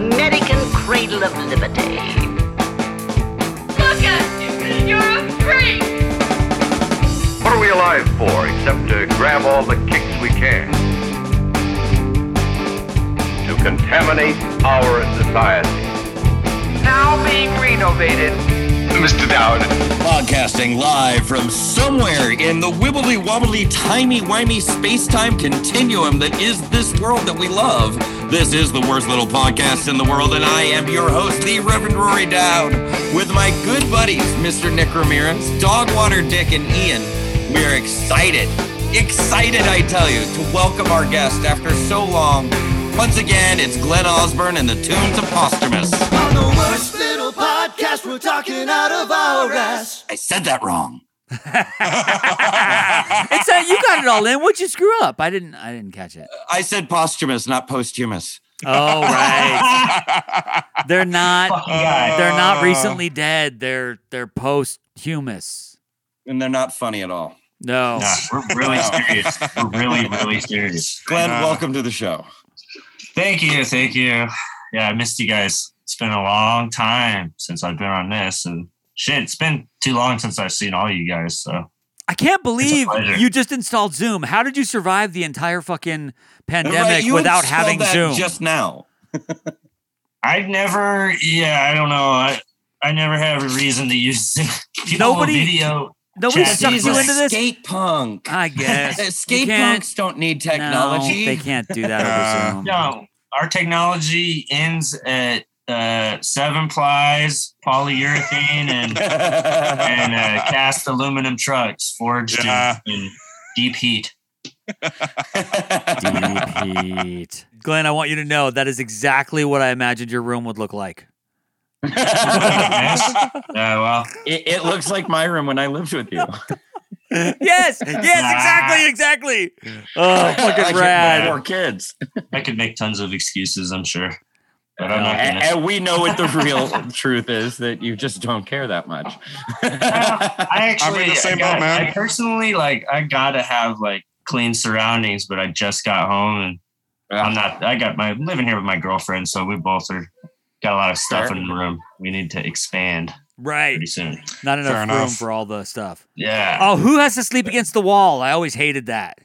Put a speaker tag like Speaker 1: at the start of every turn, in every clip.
Speaker 1: American cradle of liberty.
Speaker 2: Look at you! You're a freak!
Speaker 3: What are we alive for except to grab all the kicks we can? To contaminate our society.
Speaker 4: Now being renovated.
Speaker 3: Mr. Dowd.
Speaker 5: Podcasting live from somewhere in the wibbly wobbly, timey wimey space time continuum that is this world that we love. This is the worst little podcast in the world, and I am your host, the Reverend Rory Dowd, with my good buddies, Mr. Nick Ramirez, Dogwater Dick, and Ian. We are excited, excited, I tell you, to welcome our guest after so long. Once again, it's Glenn Osborne and the tunes of Posthumous.
Speaker 6: On the worst little podcast, we're talking out of our ass.
Speaker 5: I said that wrong.
Speaker 7: It's uh, you got it all in. What'd you screw up? I didn't. I didn't catch it.
Speaker 5: I said posthumous, not posthumous.
Speaker 7: Oh right. they're not.
Speaker 8: Fucking guy.
Speaker 7: They're not recently dead. They're they're posthumous.
Speaker 5: And they're not funny at all.
Speaker 7: No.
Speaker 8: Nah, we're really serious. We're really, really serious.
Speaker 5: Glenn,
Speaker 8: Uh,
Speaker 5: welcome to the show.
Speaker 8: Thank you, thank you. Yeah, I missed you guys. It's been a long time since I've been on this, and shit, it's been too long since I've seen all you guys. So
Speaker 7: I can't believe you just installed Zoom. How did you survive the entire fucking pandemic
Speaker 5: Right,
Speaker 7: without having Zoom?
Speaker 5: just now.
Speaker 8: I've never, yeah, I don't know. I I never have a reason to use Zoom.
Speaker 7: Nobody-
Speaker 8: video.
Speaker 7: Nobody sucked you into this.
Speaker 5: Skate punk.
Speaker 7: I guess.
Speaker 5: Skate punks don't need
Speaker 7: No,
Speaker 5: technology.
Speaker 7: they can't do that over uh, Zoom.
Speaker 8: No, our technology ends at uh, seven plies, polyurethane, and and uh, cast aluminum trucks forged
Speaker 9: Yeah.
Speaker 8: in, in deep heat.
Speaker 7: Deep heat. Glenn, I want you to know that is exactly what I imagined your room would look like.
Speaker 8: Yes. Uh, well,
Speaker 5: it, it looks like my room when I lived with you.
Speaker 7: yes, yes, exactly, exactly. Oh, fucking
Speaker 5: get
Speaker 7: rad.
Speaker 5: Four kids,
Speaker 8: I could make tons of excuses, I'm sure, but I'm not
Speaker 5: and,
Speaker 8: gonna.
Speaker 5: and we know what the real truth is that you just don't care that much.
Speaker 8: I actually,
Speaker 9: I'm the same
Speaker 8: I, got-
Speaker 9: boat, man.
Speaker 8: I personally like. I gotta have like clean surroundings, but I just got home and I'm not. I got my living here with my girlfriend, so we both are got a lot of stuff
Speaker 5: Fair.
Speaker 8: in the room. We need to expand
Speaker 7: Right.
Speaker 8: pretty soon.
Speaker 7: Not enough
Speaker 9: Fair
Speaker 7: room
Speaker 9: enough.
Speaker 7: for all the stuff.
Speaker 8: Yeah.
Speaker 7: Oh, who has to sleep against the wall? I always hated that.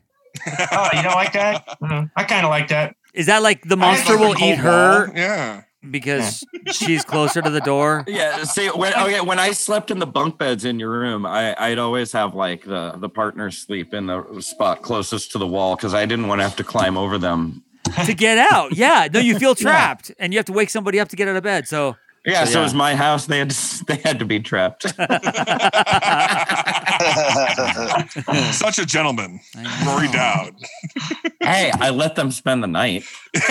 Speaker 8: Oh, you don't like that? Uh, I kind of like that.
Speaker 7: Is that like the monster will eat her
Speaker 9: Wall. Yeah.
Speaker 7: because she's closer to the door?
Speaker 5: Yeah, see, when oh, okay, when I slept in the bunk beds in your room, I, I'd always have like the the partner sleep in the spot closest to the wall because I didn't want to have to climb over them.
Speaker 7: to get out. Yeah. No, you feel trapped and you have to wake somebody up to get out of bed. So
Speaker 5: Yeah,
Speaker 7: So,
Speaker 5: so, it was my house. They had to, they had to be trapped.
Speaker 9: Such a gentleman. Rory Dowd.
Speaker 5: hey, I let them spend the night,
Speaker 9: They're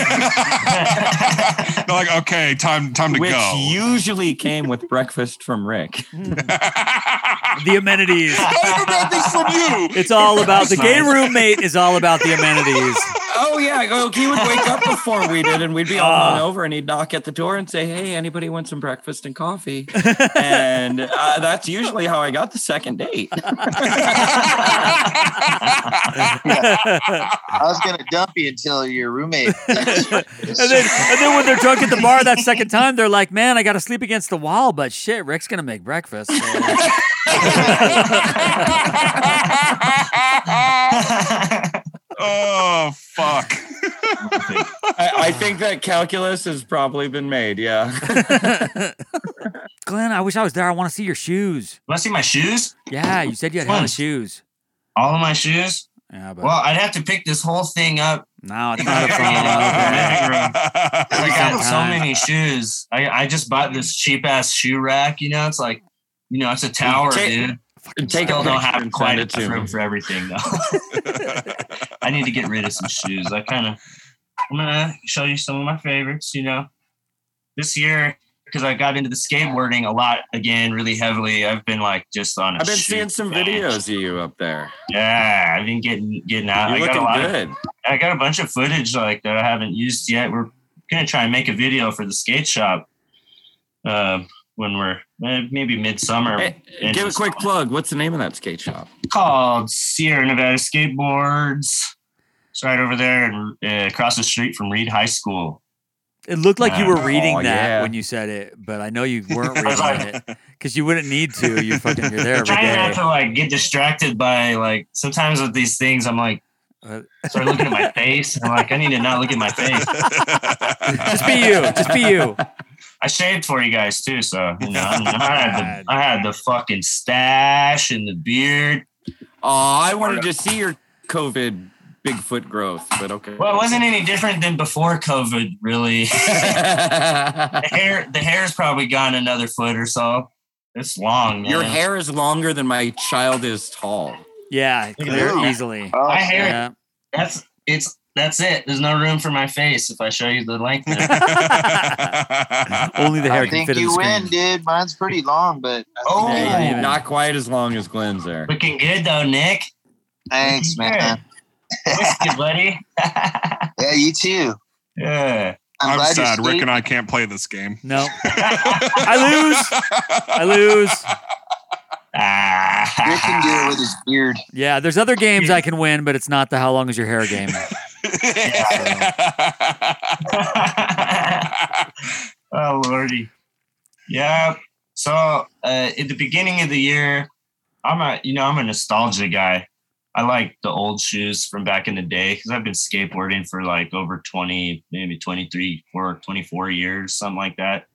Speaker 9: like, okay, time time to
Speaker 5: which
Speaker 9: go.
Speaker 5: usually came with breakfast from Rick.
Speaker 7: the amenities.
Speaker 9: I even got this from you.
Speaker 7: It's all about the
Speaker 8: That's
Speaker 7: gay
Speaker 8: nice.
Speaker 7: roommate is all about the amenities.
Speaker 5: Oh yeah, oh, he would wake up before we did, and we'd be all
Speaker 7: Ah.
Speaker 5: hungover, and he'd knock at the door and say, "Hey, anybody want some breakfast and coffee?" and uh, that's usually how I got the second date.
Speaker 10: I was gonna dump you until your roommate.
Speaker 7: And then, and then when they're drunk at the bar that second time, they're like, "Man, I got to sleep against the wall." But shit, Rick's gonna make breakfast. so-
Speaker 9: oh fuck.
Speaker 5: I, I think that calculus has probably been made. Yeah.
Speaker 7: Glenn, I wish I was there. I want to see your shoes.
Speaker 8: Want to see my shoes?
Speaker 7: Yeah, you said you had hella
Speaker 8: Fun.
Speaker 7: shoes.
Speaker 8: All of my shoes?
Speaker 7: Yeah, but
Speaker 8: Well, I'd have to pick this whole thing up.
Speaker 7: no, it's not a
Speaker 8: Yeah.
Speaker 7: problem.
Speaker 8: I got so many shoes. I, I just bought this cheap ass shoe rack. You know, it's like, you know, it's a tower,
Speaker 5: Take-
Speaker 8: dude.
Speaker 5: Take
Speaker 8: all
Speaker 5: a
Speaker 8: don't have quite
Speaker 5: send
Speaker 8: enough room for everything though. I need to get rid of some shoes. I kind of, I'm gonna show you some of my favorites. You know, this year because I got into the skateboarding a lot again, really heavily. I've been like just on. i
Speaker 5: I've been seeing some videos of you up there.
Speaker 8: Yeah, I've been getting getting out.
Speaker 5: You're
Speaker 8: I got a
Speaker 5: looking
Speaker 8: lot of-
Speaker 5: good.
Speaker 8: I got a bunch of footage like that I haven't used yet. We're gonna try and make a video for the skate shop uh, when we're eh, maybe midsummer.
Speaker 5: Hey, give a quick
Speaker 8: summer.
Speaker 5: plug. What's the name of that skate shop?
Speaker 8: called Sierra Nevada Skateboards. It's right over there and uh, across the street from Reed High School.
Speaker 7: It looked like you were
Speaker 5: Oh,
Speaker 7: reading that
Speaker 5: yeah.
Speaker 7: when you said it, but I know you weren't
Speaker 8: was
Speaker 7: reading it because you wouldn't need to. You fucking you're there
Speaker 8: I'm
Speaker 7: every
Speaker 8: trying not to like get distracted by like sometimes with these things I'm like
Speaker 7: Uh,
Speaker 8: start looking at my face. and I'm like, I need to not look at my face.
Speaker 7: Just be you. Just be you.
Speaker 8: I shaved for you guys too, so you know I, I had the I had the fucking stash and the beard.
Speaker 5: Oh, I wanted to see your COVID Bigfoot growth, but okay.
Speaker 8: Well, it wasn't any different than before COVID, really. the hair the hair's probably gone another foot or so. It's long, man.
Speaker 5: Your hair is longer than my child is tall.
Speaker 7: Yeah, clear easily.
Speaker 10: Oh,
Speaker 8: My hair
Speaker 7: Yeah.
Speaker 8: that's it's that's it. There's no room for my face if I show you the length.
Speaker 7: Only the hair
Speaker 10: I
Speaker 7: can fit in the think
Speaker 10: you win, dude. Mine's pretty long, but
Speaker 8: Oh.
Speaker 10: you
Speaker 7: Yeah,
Speaker 5: Not quite as long as Glenn's there.
Speaker 8: Looking good though, Nick.
Speaker 10: thanks, man.
Speaker 8: Whiskey, buddy.
Speaker 10: Yeah, you too.
Speaker 8: yeah.
Speaker 10: I'm,
Speaker 9: I'm sad. Rick and I can't play this game.
Speaker 7: No, I lose. I lose.
Speaker 8: Ah.
Speaker 10: Rick can do it with his beard.
Speaker 7: Yeah, there's other games I can win, but it's not the how long is your hair game.
Speaker 8: oh lordy. Yeah. So uh, at the beginning of the year, I'm a you know I'm a nostalgia guy. I like the old shoes from back in the day because I've been skateboarding for like over 20, maybe 23 or 24 years, something like that.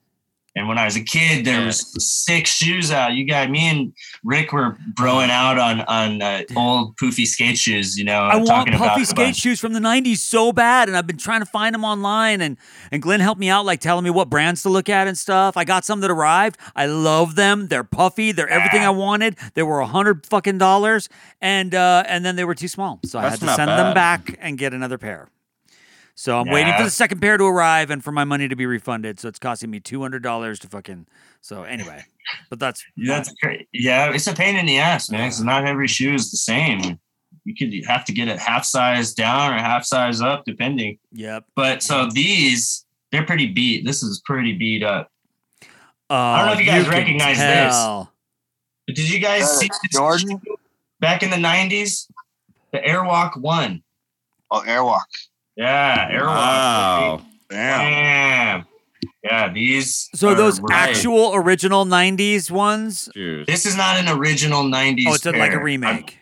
Speaker 8: And when I was a kid, there was six shoes out. You got me and Rick were broing out on on uh, old poofy skate shoes. You know,
Speaker 7: I want puffy skate shoes from the '90s so bad, and I've been trying to find them online. And and Glenn helped me out, like telling me what brands to look at and stuff. I got some that arrived. I love them. They're puffy. They're everything I wanted. They were a hundred fucking dollars, and uh, and then they were too small, so I had to send them back and get another pair. So I'm waiting for the second pair to arrive and for my money to be refunded. So it's costing me two hundred dollars to fucking. So anyway, but that's
Speaker 8: Yeah, that's great. Yeah, it's a pain in the ass, man. Because not every shoe is the same. You could have to get it half size down or half size up, depending.
Speaker 7: yep.
Speaker 8: But so these, they're pretty beat. This is pretty beat up.
Speaker 7: Uh, I
Speaker 8: don't know if you guys
Speaker 7: can
Speaker 8: recognize this.
Speaker 7: tell.
Speaker 8: But did you guys
Speaker 10: Uh,
Speaker 8: see this
Speaker 10: Jordan?
Speaker 8: back in the '90s? The Airwalk One.
Speaker 10: Oh, Airwalk.
Speaker 8: Yeah, Airwalk.
Speaker 5: Wow.
Speaker 9: Damn.
Speaker 8: Damn. Yeah, these.
Speaker 7: So
Speaker 8: are
Speaker 7: those
Speaker 8: right.
Speaker 7: actual original '90s ones.
Speaker 5: Shoes.
Speaker 8: This is not an original '90s.
Speaker 7: Oh, it's a, like a
Speaker 8: pair.
Speaker 7: remake.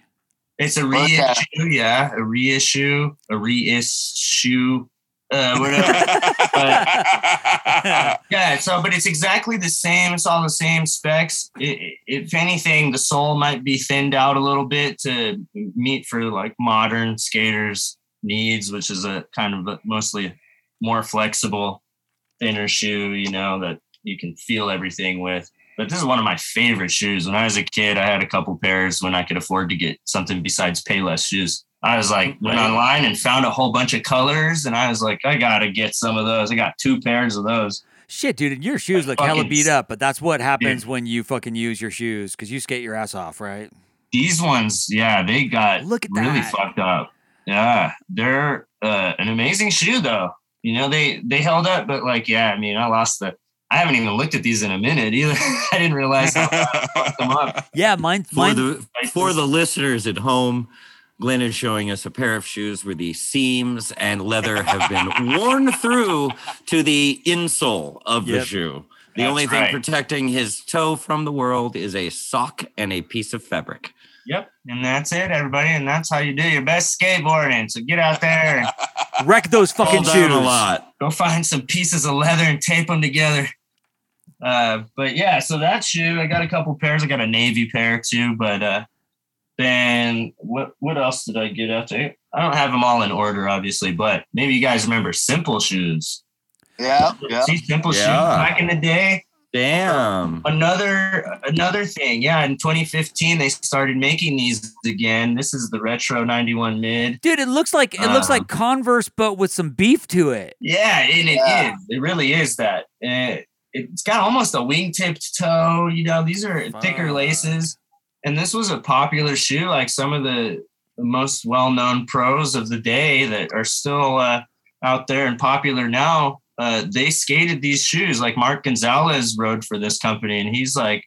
Speaker 8: It's a
Speaker 10: Okay.
Speaker 8: reissue, yeah, a reissue, a reissue, uh, whatever. yeah, so but it's exactly the same. It's all the same specs. I i if anything, the sole might be thinned out a little bit to meet for like modern skaters' needs, which is a kind of a, mostly more flexible, thinner shoe. You know that you can feel everything with. But this is one of my favorite shoes. When I was a kid, I had a couple pairs when I could afford to get something besides Payless shoes. I was like, went online and found a whole bunch of colors, and I was like, I gotta get some of those. I got two pairs of those.
Speaker 7: Shit, dude, your shoes look hella beat up, but that's what happens when you fucking use your shoes because you skate your ass off, right?
Speaker 8: These ones, yeah, they got
Speaker 7: Look at
Speaker 8: really
Speaker 7: that.
Speaker 8: fucked up. Yeah, they're uh, an amazing shoe, though. You know, they they held up, but like, yeah, I mean, I lost the. I haven't even looked at these in a minute either. I didn't realize how I them up.
Speaker 7: Yeah, mine,
Speaker 5: For
Speaker 7: mine.
Speaker 5: the for the listeners at home, Glenn is showing us a pair of shoes where the seams and leather have been worn through to the insole of the shoe. The
Speaker 8: That's
Speaker 5: only thing
Speaker 8: right.
Speaker 5: protecting his toe from the world is a sock and a piece of fabric.
Speaker 8: Yep, and that's it, everybody, and that's how you do your best skateboarding. So get out there and
Speaker 7: wreck those fucking shoes.
Speaker 5: a lot.
Speaker 8: go find some pieces of leather and tape them together. Uh, but yeah, so that shoe, I got a couple pairs. I got a navy pair too, but uh, then what? What else did I get out there? I don't have them all in order, obviously, but maybe you guys remember Simple Shoes.
Speaker 10: Yeah, yeah.
Speaker 8: See Simple Shoes
Speaker 5: Yeah.
Speaker 8: back in the day.
Speaker 5: Damn.
Speaker 8: Another another thing, yeah. In 2015, they started making these again. This is the retro 91 mid.
Speaker 7: Dude, it looks like it looks
Speaker 8: Um,
Speaker 7: like Converse, but with some beef to it.
Speaker 8: Yeah, and it is.
Speaker 10: Yeah.
Speaker 8: It really is that. Uh, it's got almost a wingtipped toe. You know, these are thicker laces. And this was a popular shoe, like some of the, the most well-known pros of the day that are still uh, out there and popular now. Uh, they skated these shoes. Like Mark Gonzalez rode for this company, and he's like,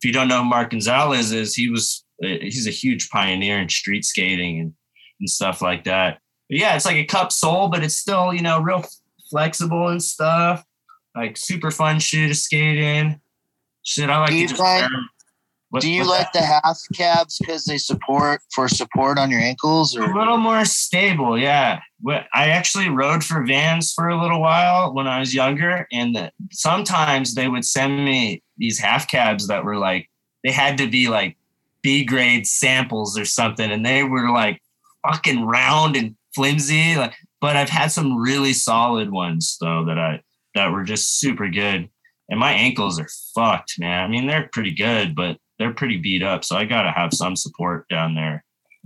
Speaker 8: if you don't know who Mark Gonzalez is, he was uh, he's a huge pioneer in street skating and and stuff like that. But yeah, it's like a cup sole, but it's still you know real flexible and stuff. Like super fun shoe to skate in. Shit, I like
Speaker 10: Do
Speaker 8: to just wear. What-
Speaker 10: Do you like the half cabs because they support for support on your ankles, Or?
Speaker 8: a little more stable, yeah. I actually rode for Vans for a little while when I was younger, and sometimes they would send me these half cabs that were like they had to be like B grade samples or something, and they were like fucking round and flimsy. Like, but I've had some really solid ones though that I that were just super good, and my ankles are fucked, man. I mean, they're pretty good, but they're pretty beat up, so I gotta have some support down there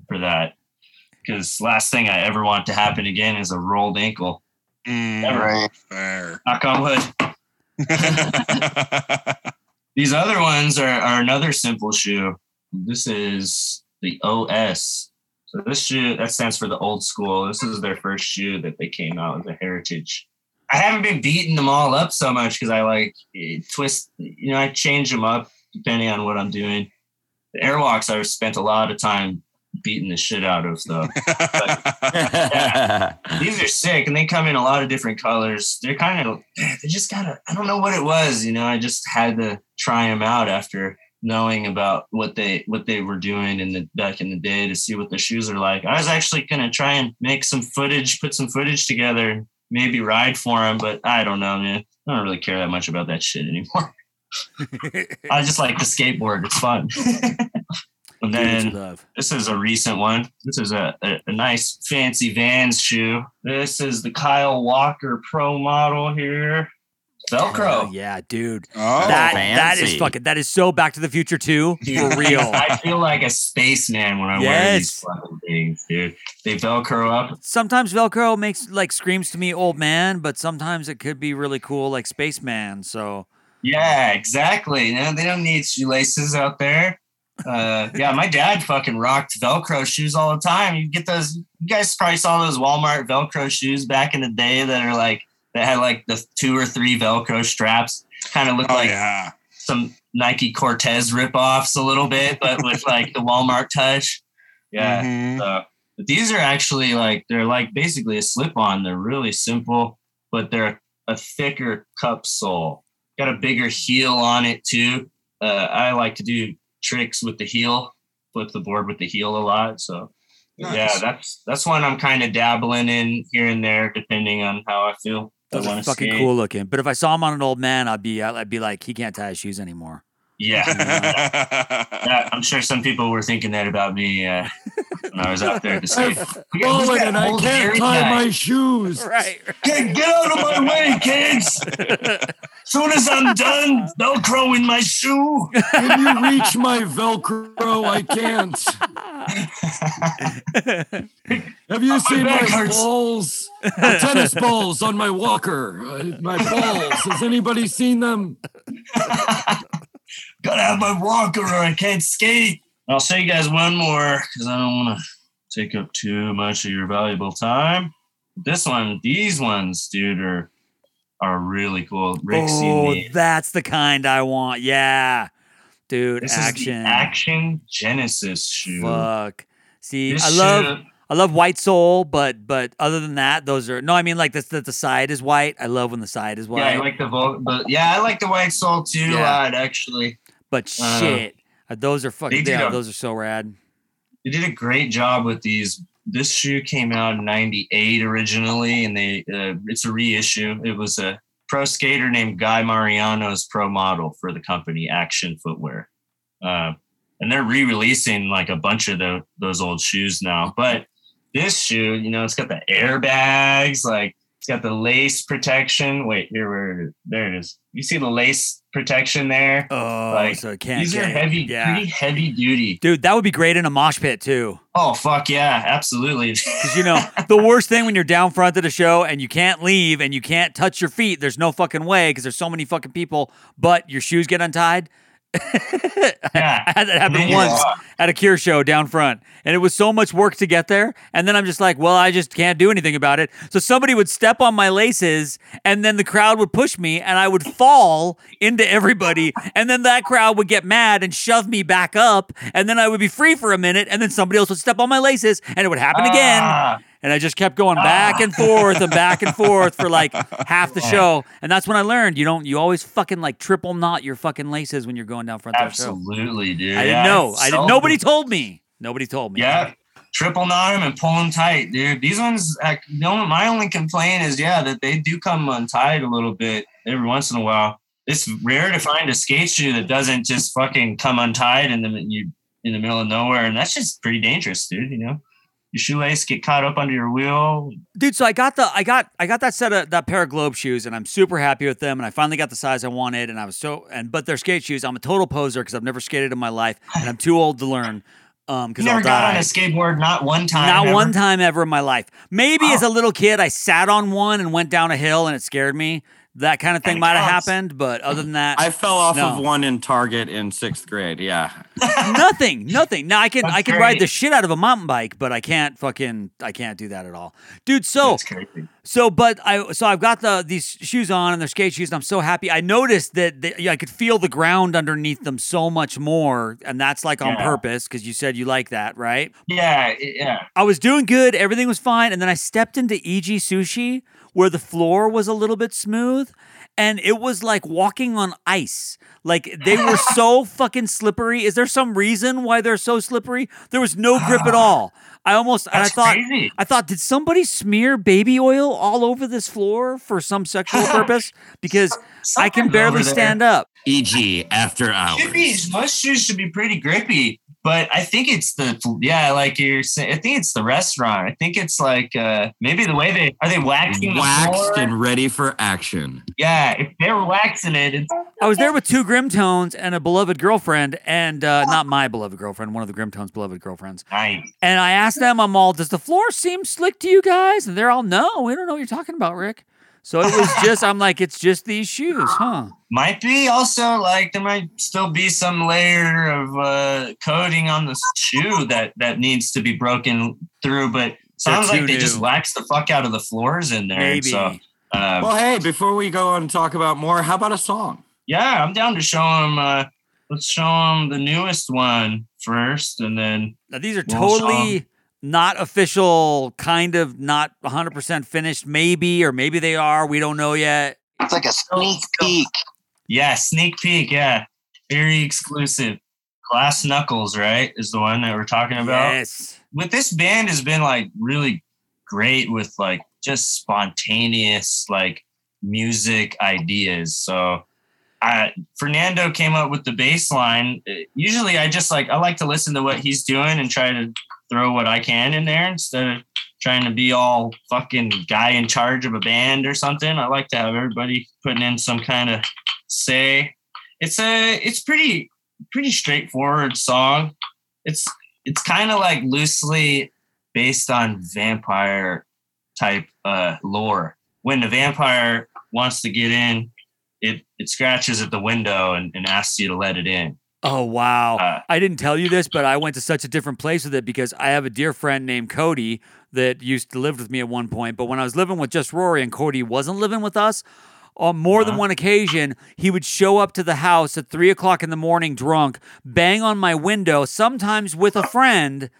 Speaker 8: for that because last thing I ever want to happen again is a rolled ankle.
Speaker 9: Mm,
Speaker 8: Never.
Speaker 9: fair.
Speaker 8: Knock on wood. These other ones are, are another simple shoe. This is the OS. So this shoe that stands for the old school. This is their first shoe that they came out with a heritage. I haven't been beating them all up so much because I like eh, twist. You know, I change them up depending on what I'm doing. The Airwalks I've spent a lot of time beating the shit out of though. These are sick, and they come in a lot of different colors. They're kind of, they just gotta. I don't know what it was. You know, I just had to try them out after knowing about what they what they were doing in the back in the day to see what the shoes are like. I was actually gonna try and make some footage, put some footage together, maybe ride for them, but I don't know, man. I don't really care that much about that shit anymore. I just like the skateboard. It's fun. and
Speaker 7: Do what you
Speaker 8: then this is a recent one. This is a, a, a nice fancy Vans shoe. This is the Kyle Walker Pro model here. Velcro.
Speaker 7: Oh, yeah, dude.
Speaker 9: oh,
Speaker 7: that that is fucking that is so Back to the Future too for real.
Speaker 8: I feel like a spaceman when I wear these fucking things, dude. They Velcro up.
Speaker 7: sometimes Velcro makes like screams to me old man, but sometimes it could be really cool like spaceman. So
Speaker 8: Yeah, exactly. You know, they don't need shoelaces out there. Uh, yeah, my dad fucking rocked Velcro shoes all the time. You get those. You guys probably saw those Walmart Velcro shoes back in the day that are like that had like the two or three Velcro straps. Kind of look
Speaker 9: oh
Speaker 8: like
Speaker 9: yeah.
Speaker 8: some Nike Cortez ripoffs a little bit, but with like the Walmart touch. Yeah.
Speaker 9: Mhm.
Speaker 8: So, but these are actually like they're like basically a slip-on. They're really simple, but they're a thicker cup sole. Got a bigger heel on it too. Uh, I like to do tricks with the heel, flip the board with the heel a lot. So yeah, that's that's one I'm kind of dabbling in here and there, depending on how I feel. I
Speaker 7: are fucking
Speaker 8: skate.
Speaker 7: cool looking. But if I saw him on an old man, I'd be I'd be like, he can't tie his shoes anymore.
Speaker 8: Yeah. Yeah, I'm sure some people were thinking that about me uh, when I was out there to skate.
Speaker 6: Fallen and I can't tie my shoes.
Speaker 7: Right.
Speaker 8: Get, get out of my way, kids! Soon as I'm done, Velcro in my shoe.
Speaker 6: Can you reach my Velcro? I can't. Have you seen my
Speaker 8: back hurts.
Speaker 6: balls? The tennis balls on my walker. Uh, My balls. Has anybody seen them?
Speaker 8: Gotta have my walker or I can't skate. I'll show you guys one more because I don't want to take up too much of your valuable time. This one, these ones, dude, are are really cool. Rick
Speaker 7: oh,
Speaker 8: CD.
Speaker 7: that's the kind I want. Yeah. Dude,
Speaker 8: This is
Speaker 7: Axion.
Speaker 8: the Axion Genesis shoe.
Speaker 7: Fuck. See,
Speaker 8: This
Speaker 7: I love
Speaker 8: shoe-
Speaker 7: I love white sole, but but other than that, those are no. I mean, like the the, the side is white. I love when the side is white.
Speaker 8: Yeah, I like the Vol- but yeah, I like the white sole too a
Speaker 7: Yeah.
Speaker 8: lot actually.
Speaker 7: But
Speaker 8: uh,
Speaker 7: shit, uh, those are fucking. Yeah,
Speaker 8: a-
Speaker 7: those are so rad.
Speaker 8: They did a great job with these. This shoe came out in '98 originally, and they uh, it's a reissue. It was a pro skater named Guy Mariano's pro model for the company Axion Footwear, uh, and they're re-releasing like a bunch of the, those old shoes now. But this shoe, you know, it's got the airbags, like it's got the lace protection. Wait, here where. There it is. You see the lace protection there?
Speaker 7: Oh,
Speaker 8: Like,
Speaker 7: so it can't
Speaker 8: These are heavy,
Speaker 7: Yeah,
Speaker 8: pretty heavy duty.
Speaker 7: dude, that would be great in a mosh pit too.
Speaker 8: Oh fuck yeah, absolutely.
Speaker 7: Because you know the worst thing when you're down front at a show and you can't leave and you can't touch your feet. There's no fucking way because there's so many fucking people. But your shoes get untied.
Speaker 8: Yeah.
Speaker 7: I had that happen
Speaker 8: Yeah.
Speaker 7: once at a Cure show down front, and it was so much work to get there. And then I'm just like, well, I just can't do anything about it. So somebody would step on my laces, and then the crowd would push me, and I would fall into everybody, and then that crowd would get mad and shove me back up, and then I would be free for a minute, and then somebody else would step on my laces, and it would happen again.
Speaker 8: Ah,
Speaker 7: And I just kept going back and forth and back and forth for like half the show. And that's when I learned you don't you always fucking like triple knot your fucking laces when you're going down front of the show.
Speaker 8: Absolutely, dude.
Speaker 7: I didn't know.
Speaker 8: it's
Speaker 7: I didn't
Speaker 8: so-
Speaker 7: nobody told me. Nobody told me.
Speaker 8: Yeah. Triple knot them and pull them tight, dude. These ones, only, my only complaint is, yeah, that they do come untied a little bit every once in a while. It's rare to find a skate shoe that doesn't just fucking come untied in the you in the middle of nowhere, and that's just pretty dangerous, dude. You know, your shoelace get caught up under your wheel.
Speaker 7: Dude, so I got the I got I got that set of that pair of globe shoes and I'm super happy with them and I finally got the size I wanted and I was so and but they're skate shoes. I'm a total poser because I've never skated in my life and I'm too old to learn. Um, because
Speaker 8: never
Speaker 7: I'll
Speaker 8: got
Speaker 7: die.
Speaker 8: on a skateboard, not one time.
Speaker 7: Not
Speaker 8: ever?
Speaker 7: one time ever in my life. Maybe as
Speaker 8: Oh.
Speaker 7: a little kid, I sat on one and went down a hill and it scared me. That kind of thing might have happened, but other than that,
Speaker 5: I fell off
Speaker 7: No.
Speaker 5: of one in Target in sixth grade. Yeah.
Speaker 7: nothing, nothing. Now I can
Speaker 8: That's
Speaker 7: I can ride the shit out of a mountain bike, but I can't fucking I can't do that at all, dude. So So, but I so I've got the these shoes on and they're skate shoes, and I'm so happy. I noticed that they, I could feel the ground underneath them so much more, and that's like on
Speaker 8: Yeah.
Speaker 7: purpose because you said you like that, right?
Speaker 8: Yeah, yeah.
Speaker 7: I was doing good, everything was fine, and then I stepped into EG Sushi where the floor was a little bit smooth, and it was like walking on ice. Like they were so fucking slippery. Is there some reason why they're so slippery? There was no grip at all. I almost and I
Speaker 8: That's
Speaker 7: thought
Speaker 8: crazy.
Speaker 7: I thought, did somebody smear baby oil all over this floor for some sexual purpose? Because I can barely stand up.
Speaker 5: E.g. after hours.
Speaker 8: Should be most shoes should be pretty grippy, but I think it's the yeah, like you're saying. I think it's the restaurant. I think it's like uh maybe the way they are they waxing the
Speaker 5: Waxed
Speaker 8: floor?
Speaker 5: and ready for action.
Speaker 8: yeah, if they're waxing it, it's
Speaker 7: I was there with two Grimtones and a beloved girlfriend, and uh, not my beloved girlfriend, one of the Grimtones' beloved girlfriends.
Speaker 8: nice.
Speaker 7: And I asked them, I'm all, does the floor seem slick to you guys? And they're all, no, we don't know what you're talking about, Rick. So it was just, I'm like, it's just these shoes, huh?
Speaker 8: Might be also like there might still be some layer of uh coating on the shoe that that needs to be broken through, but sounds
Speaker 7: too
Speaker 8: like they just
Speaker 7: new.
Speaker 8: wax the fuck out of the floors in there.
Speaker 7: Maybe.
Speaker 8: So um,
Speaker 5: Well, hey, before we go on and talk about more, how about a song?
Speaker 8: yeah, I'm down to show them. Uh, let's show them the newest one first, and then
Speaker 7: Now, these are
Speaker 8: Well,
Speaker 7: totally not official, kind of not 100% finished, maybe, or maybe they are. We don't know yet.
Speaker 10: It's like a sneak peek.
Speaker 8: yeah, sneak peek. Yeah, very exclusive. Glass Knuckles, right, is the one that we're talking about.
Speaker 7: Yes.
Speaker 8: with this band has been like really great with like just spontaneous like music ideas. So I Fernando came up with the bass line. Uh, Usually I just like I like to listen to what he's doing and try to throw what I can in there instead of trying to be all fucking guy in charge of a band or something. I like to have everybody putting in some kind of say. It's a it's pretty pretty straightforward song. It's it's kind of like loosely based on vampire type uh, lore. When the vampire wants to get in, it it scratches at the window and, and asks you to let it in.
Speaker 7: Oh, wow.
Speaker 8: Uh,
Speaker 7: I didn't tell you this, but I went to such a different place with it because I have a dear friend named Cody that used to live with me at one point. But when I was living with just Rory and Cody wasn't living with us, on more than
Speaker 8: Uh-huh.
Speaker 7: one occasion, he would show up to the house at three o'clock in the morning drunk, bang on my window, sometimes with a friend,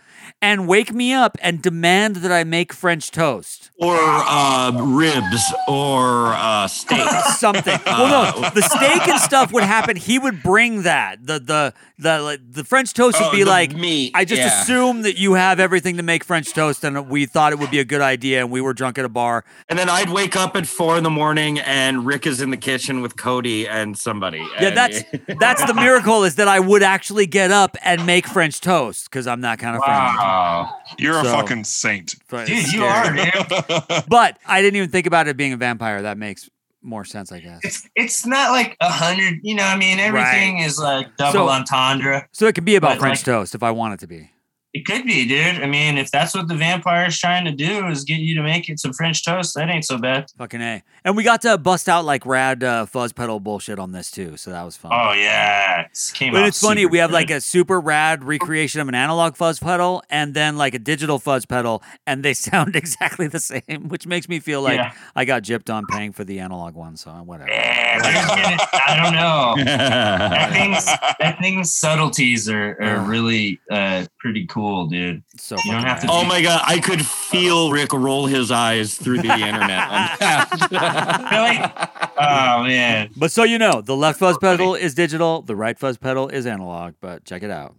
Speaker 7: and wake me up and demand that I make French toast.
Speaker 5: Or uh, ribs or uh, steak.
Speaker 7: Something. well, no, the steak and stuff would happen. He would bring that. The the the the French toast would
Speaker 5: Oh,
Speaker 7: be like
Speaker 5: meat,
Speaker 7: I just
Speaker 5: yeah.
Speaker 7: assume that you have everything to make French toast, and we thought it would be a good idea, and we were drunk at a bar.
Speaker 5: And then I'd wake up at four in the morning and Rick is in the kitchen with Cody and somebody.
Speaker 7: Yeah,
Speaker 5: And-
Speaker 7: that's that's the miracle is that I would actually get up and make French toast because I'm that kind of friend.
Speaker 8: Wow,
Speaker 9: You're a fucking saint.
Speaker 7: But
Speaker 8: dude, you are, dude.
Speaker 7: But I didn't even think about it being a vampire. That makes more sense, I guess.
Speaker 8: It's it's not like a hundred. You know, I mean, everything is like double
Speaker 7: So-
Speaker 8: entendre.
Speaker 7: So it could be about French
Speaker 8: like-
Speaker 7: toast if I want it to be.
Speaker 8: It could be, dude. I mean, if that's what the vampire is trying to do, is get you to make it some French toast, that ain't so bad.
Speaker 7: Fucking a. And we got to bust out like rad uh, fuzz pedal bullshit on this too, so that was fun.
Speaker 8: Oh yeah, it came
Speaker 7: But
Speaker 8: out
Speaker 7: it's funny,
Speaker 8: super
Speaker 7: we have
Speaker 8: good.
Speaker 7: like a super rad recreation of an analog fuzz pedal and then like a digital fuzz pedal, and they sound exactly the same, which makes me feel like
Speaker 8: Yeah.
Speaker 7: I got gypped on paying for the analog one, so whatever.
Speaker 8: Yeah, I don't know. That thing's that thing's subtleties are, are really uh, pretty cool. Cool, dude.
Speaker 11: So
Speaker 8: You don't have to.
Speaker 5: Oh my god, I could feel Rick roll his eyes through the internet.
Speaker 8: Really? Oh man.
Speaker 11: But so you know, the left fuzz pedal is digital, the right fuzz pedal is analog, but check it out.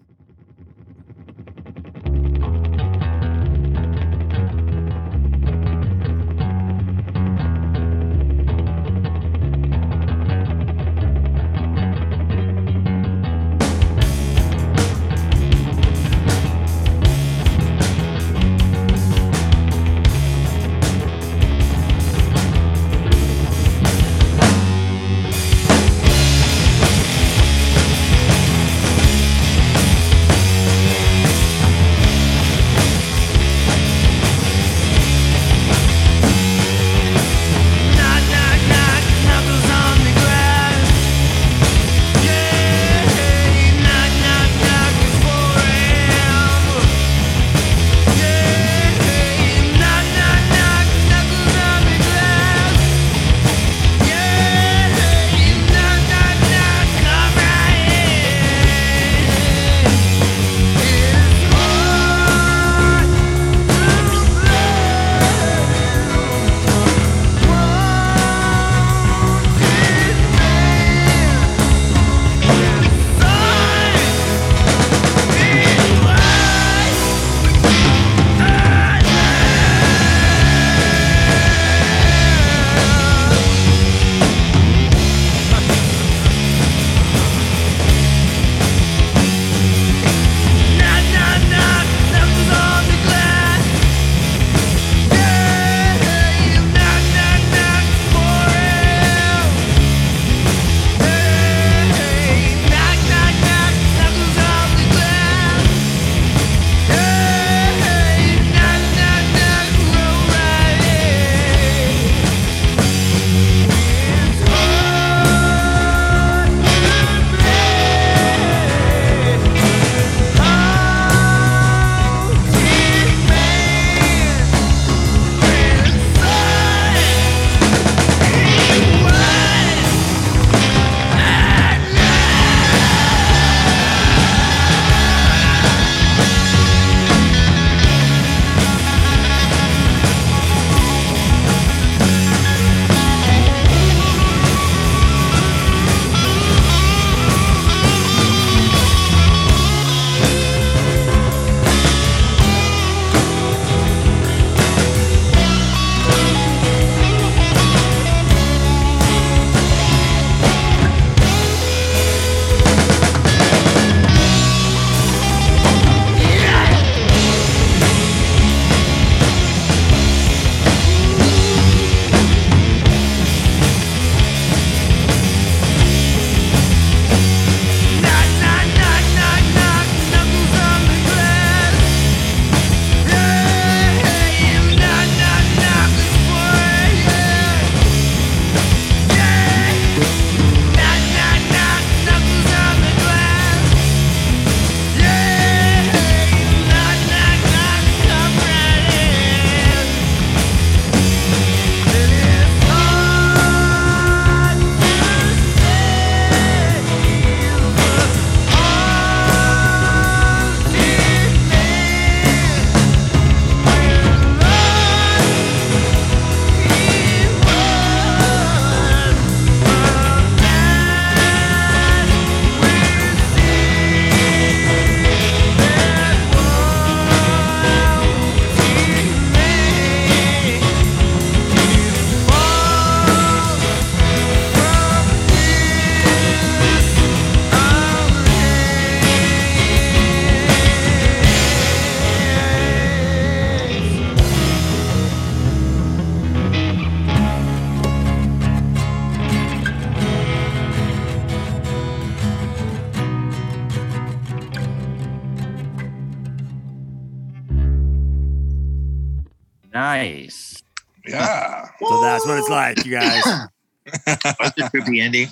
Speaker 10: Trippy ending.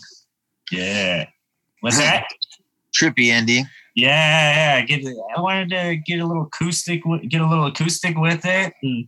Speaker 8: Yeah. What's that?
Speaker 10: Trippy ending.
Speaker 8: Yeah, yeah. Get. I wanted to get a little acoustic. Get a little acoustic with it. And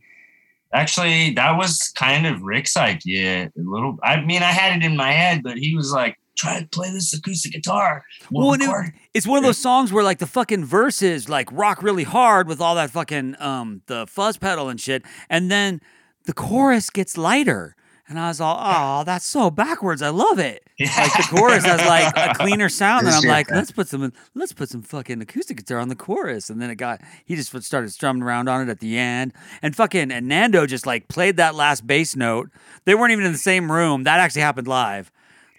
Speaker 8: actually, that was kind of Rick's idea. A little. I mean, I had it in my head, but he was like try to play this acoustic guitar.
Speaker 7: Well,
Speaker 8: We'll
Speaker 7: and it- it's one of those songs where like the fucking verses like rock really hard with all that fucking um the fuzz pedal and shit, and then the chorus gets lighter. And I was all, oh, that's so backwards. I love it. Like the chorus has like a cleaner sound, and I'm
Speaker 10: Yeah.
Speaker 7: like, let's put some, let's put some fucking acoustic guitar on the chorus. And then it got, he just started strumming around on it at the end, and fucking, and Nando just like played that last bass note. They weren't even in the same room. That actually happened live,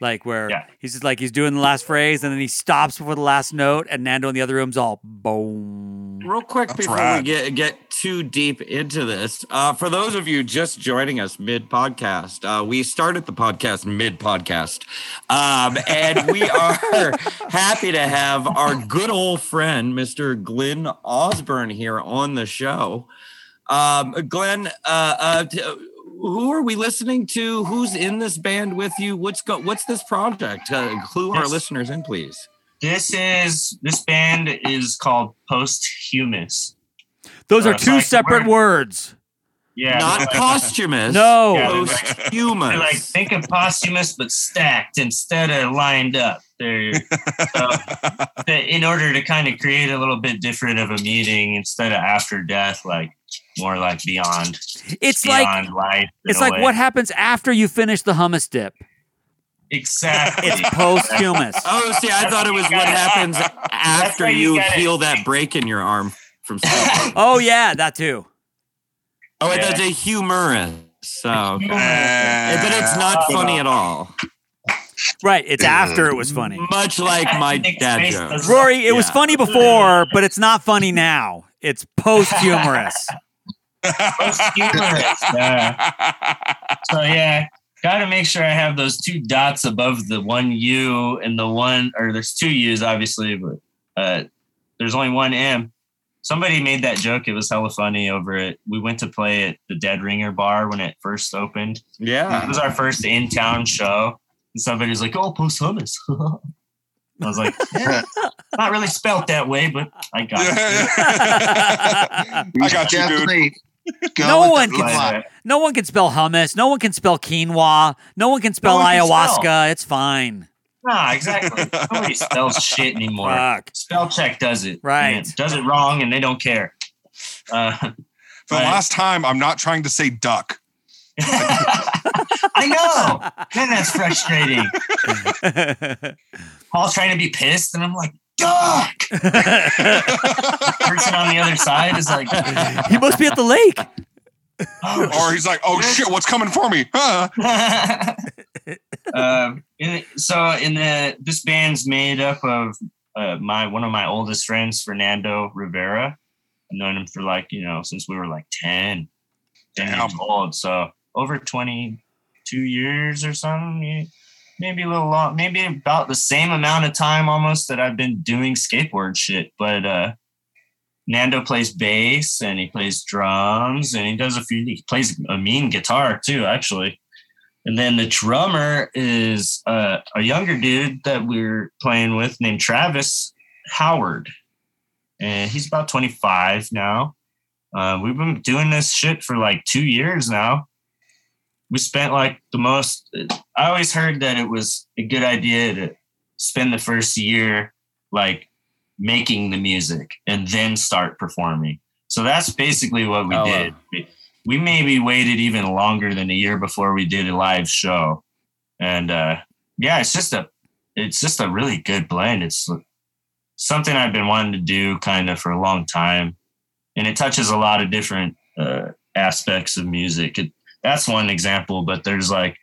Speaker 7: like where
Speaker 8: Yeah.
Speaker 7: he's just like he's doing the last phrase, and then he stops before the last note, and Nando in the other room's all boom.
Speaker 5: Real quick
Speaker 9: That's
Speaker 5: before we get get too deep into this, uh, for those of you just joining us mid podcast, uh, we started the podcast mid podcast, um, and we are happy to have our good old friend Mr. Glenn Osborne here on the show. Um, Glenn, uh, uh, t- who are we listening to? Who's in this band with you? What's go? What's this project? Uh, clue our listeners in, please.
Speaker 8: This is this band is called Posthumous.
Speaker 7: Those
Speaker 8: Uh,
Speaker 7: are
Speaker 8: it's
Speaker 7: two
Speaker 8: like
Speaker 7: separate
Speaker 8: word-
Speaker 7: words.
Speaker 8: Yeah,
Speaker 5: Not posthumous.
Speaker 7: No.
Speaker 8: Yeah,
Speaker 5: posthumous.
Speaker 8: They're like think of posthumous but stacked instead of lined up. They're so, in order to kind of create a little bit different of a meeting instead of after death, like more like beyond.
Speaker 7: It's like
Speaker 8: life.
Speaker 7: it's like
Speaker 8: way.
Speaker 7: what happens after you finish the hummus dip.
Speaker 8: exactly.
Speaker 7: It's posthumous.
Speaker 5: Oh, see, I thought it was what happens after
Speaker 8: you
Speaker 5: you
Speaker 8: gotta-
Speaker 5: heal that break in your arm from smoking.
Speaker 7: Oh yeah, that too.
Speaker 5: Oh, and
Speaker 8: Yeah.
Speaker 5: that's a humorous. So, okay.
Speaker 9: Uh,
Speaker 5: but it's not funny at all.
Speaker 7: Right. It's after it was funny.
Speaker 5: Much like my dad
Speaker 8: face
Speaker 5: joke.
Speaker 7: Rory, it was funny before, but it's not funny now. It's post-humorous.
Speaker 8: Posthumous. Yeah. So yeah, got to make sure I have those two dots above the one U and the one, or there's two U's obviously, but uh, there's only one M. Somebody made that joke. It was hella funny over it. We went to play at the Dead Ringer bar when it first opened.
Speaker 5: Yeah, it
Speaker 8: was our first in town show. And somebody was like, "Oh, post hummus." I was like, yeah, "Not really spelt that way, but I got it."
Speaker 9: I got you, dude.
Speaker 10: Definitely go
Speaker 7: No one can-
Speaker 10: flow.
Speaker 7: No one can spell hummus. No one can spell quinoa. No one can spell
Speaker 8: one can
Speaker 7: ayahuasca.
Speaker 8: spell.
Speaker 7: It's fine.
Speaker 8: Nah, exactly. Nobody spells shit anymore.
Speaker 7: Fuck.
Speaker 8: Spell check does it.
Speaker 7: Right.
Speaker 8: And it does it wrong and they don't care. Uh,
Speaker 9: For the
Speaker 8: Right.
Speaker 9: last time, I'm not trying to say duck.
Speaker 8: I know. Man, that's frustrating. Paul's trying to be pissed and I'm like, duck. Person on the other side is like,
Speaker 7: he must be at the lake.
Speaker 8: oh,
Speaker 9: Or he's like, oh shit, what's coming for me? Huh?
Speaker 8: um, in, so in the this band's made up of uh, my one of my oldest friends, Fernando Rivera. I've known him for like you know since we were like 10, 10 years
Speaker 9: Damn.
Speaker 8: old. So over twenty two years or something. May- Maybe a little long, maybe about the same amount of time almost that I've been doing skateboard shit. But uh, Nando plays bass and he plays drums and he does a few. He plays a mean guitar too, actually. And then the drummer is uh, a younger dude that we're playing with named Travis Howard. And he's about 25 now. Uh, we've been doing this shit for like two years now. We spent like the most, I always heard that it was a good idea to spend the first year like making the music and then start performing. So that's basically what we
Speaker 5: Oh, wow.
Speaker 8: did. We, we maybe waited even longer than a year before we did a live show. And uh yeah, it's just a it's just a really good blend. It's something I've been wanting to do kind of for a long time. And it touches a lot of different uh aspects of music. It, that's one example, but there's like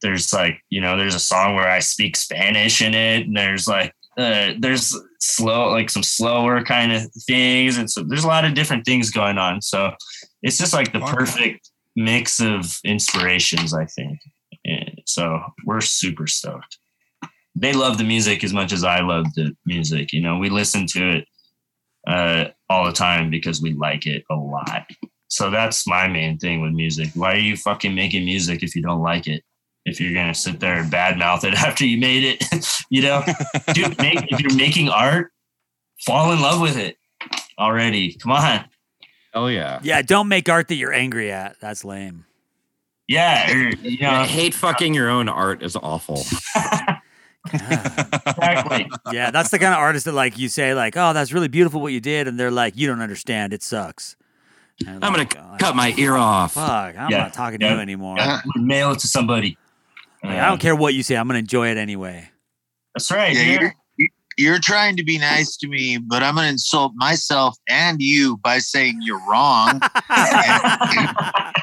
Speaker 8: there's like, you know, there's a song where I speak Spanish in it, and there's like uh, there's slow like some slower kind of things and so there's a lot of different things going on so it's just like the perfect mix of inspirations i think. And so we're super stoked. They love the music as much as i love the music you know? We listen to it uh, all the time because we like it a lot so that's my main thing with music why are you fucking making music if you don't like it if you're gonna sit there and badmouth it after you made it you know dude make, if you're making art fall in love with it already come on
Speaker 5: Oh yeah.
Speaker 7: Yeah, don't make art that you're angry at. That's lame.
Speaker 8: yeah or, you know
Speaker 5: Hate fucking your own art is awful.
Speaker 8: exactly.
Speaker 7: Yeah, that's the kind of artist that like you say like, "Oh, that's really beautiful what you did," and they're like, "You don't understand. It sucks." And
Speaker 5: I'm gonna
Speaker 7: like, "Oh,
Speaker 5: cut my ear off.
Speaker 7: Fuck, I'm
Speaker 8: Yeah,
Speaker 7: not talking to you anymore.
Speaker 8: Yeah, mail it to somebody.
Speaker 7: Like,
Speaker 8: Uh,
Speaker 7: I don't care what you say. I'm gonna enjoy it anyway.
Speaker 8: That's right,
Speaker 10: Yeah, you're, you're trying to be nice to me, but I'm going to insult myself and you by saying you're wrong.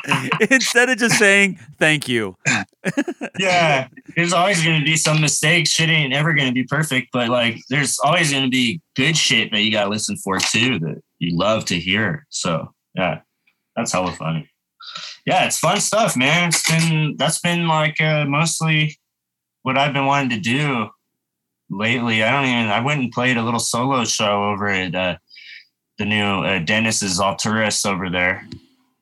Speaker 7: Instead of just saying thank you.
Speaker 8: yeah, there's always going to be some mistakes. Shit ain't ever going to be perfect, but like, there's always going to be good shit that you got to listen for too that you love to hear. So yeah, that's hella funny. Yeah, it's fun stuff, man. It's been that's been like uh, mostly what I've been wanting to do lately. I don't even. I went and played a little solo show over at uh, the new uh, Dennis's Alturas over there.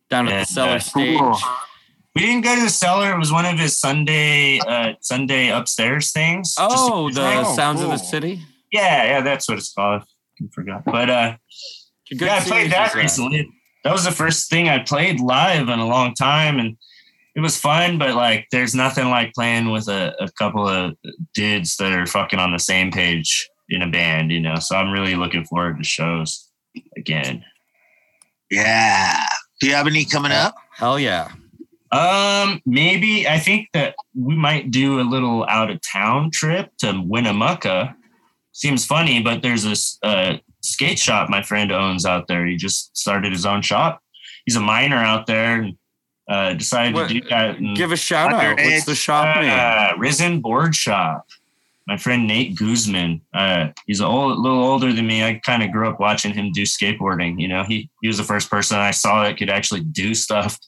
Speaker 5: Down at
Speaker 8: And,
Speaker 5: the cellar
Speaker 8: uh,
Speaker 5: stage.
Speaker 8: We didn't go to the cellar. It was one of his Sunday uh Sunday upstairs things. Just-
Speaker 5: Oh, the
Speaker 9: Oh,
Speaker 5: Sounds of the. City.
Speaker 8: yeah, yeah, that's what it's called. I forgot. But uh
Speaker 5: Good
Speaker 8: yeah, I played that
Speaker 5: is
Speaker 8: recently. That was the first thing I played live in a long time and it was fun, but like there's nothing like playing with a, a couple of dudes that are fucking on the same page in a band, you know. So I'm really looking forward to shows again.
Speaker 10: yeah. Do you have any coming up?
Speaker 5: Hell yeah.
Speaker 8: Um, maybe I think that we might do a little out of town trip to Winnemucca. Seems funny, but there's this uh, skate shop my friend owns out there. He just started his own shop. He's a miner out there and uh, decided
Speaker 5: What-
Speaker 8: to do that.
Speaker 5: Give a shout out. What's the shop name?
Speaker 8: uh, Risen Board Shop. My friend Nate Guzman. Uh, he's a old, little older than me. I kind of grew up watching him do skateboarding. You know, he he was the first person I saw that could actually do stuff.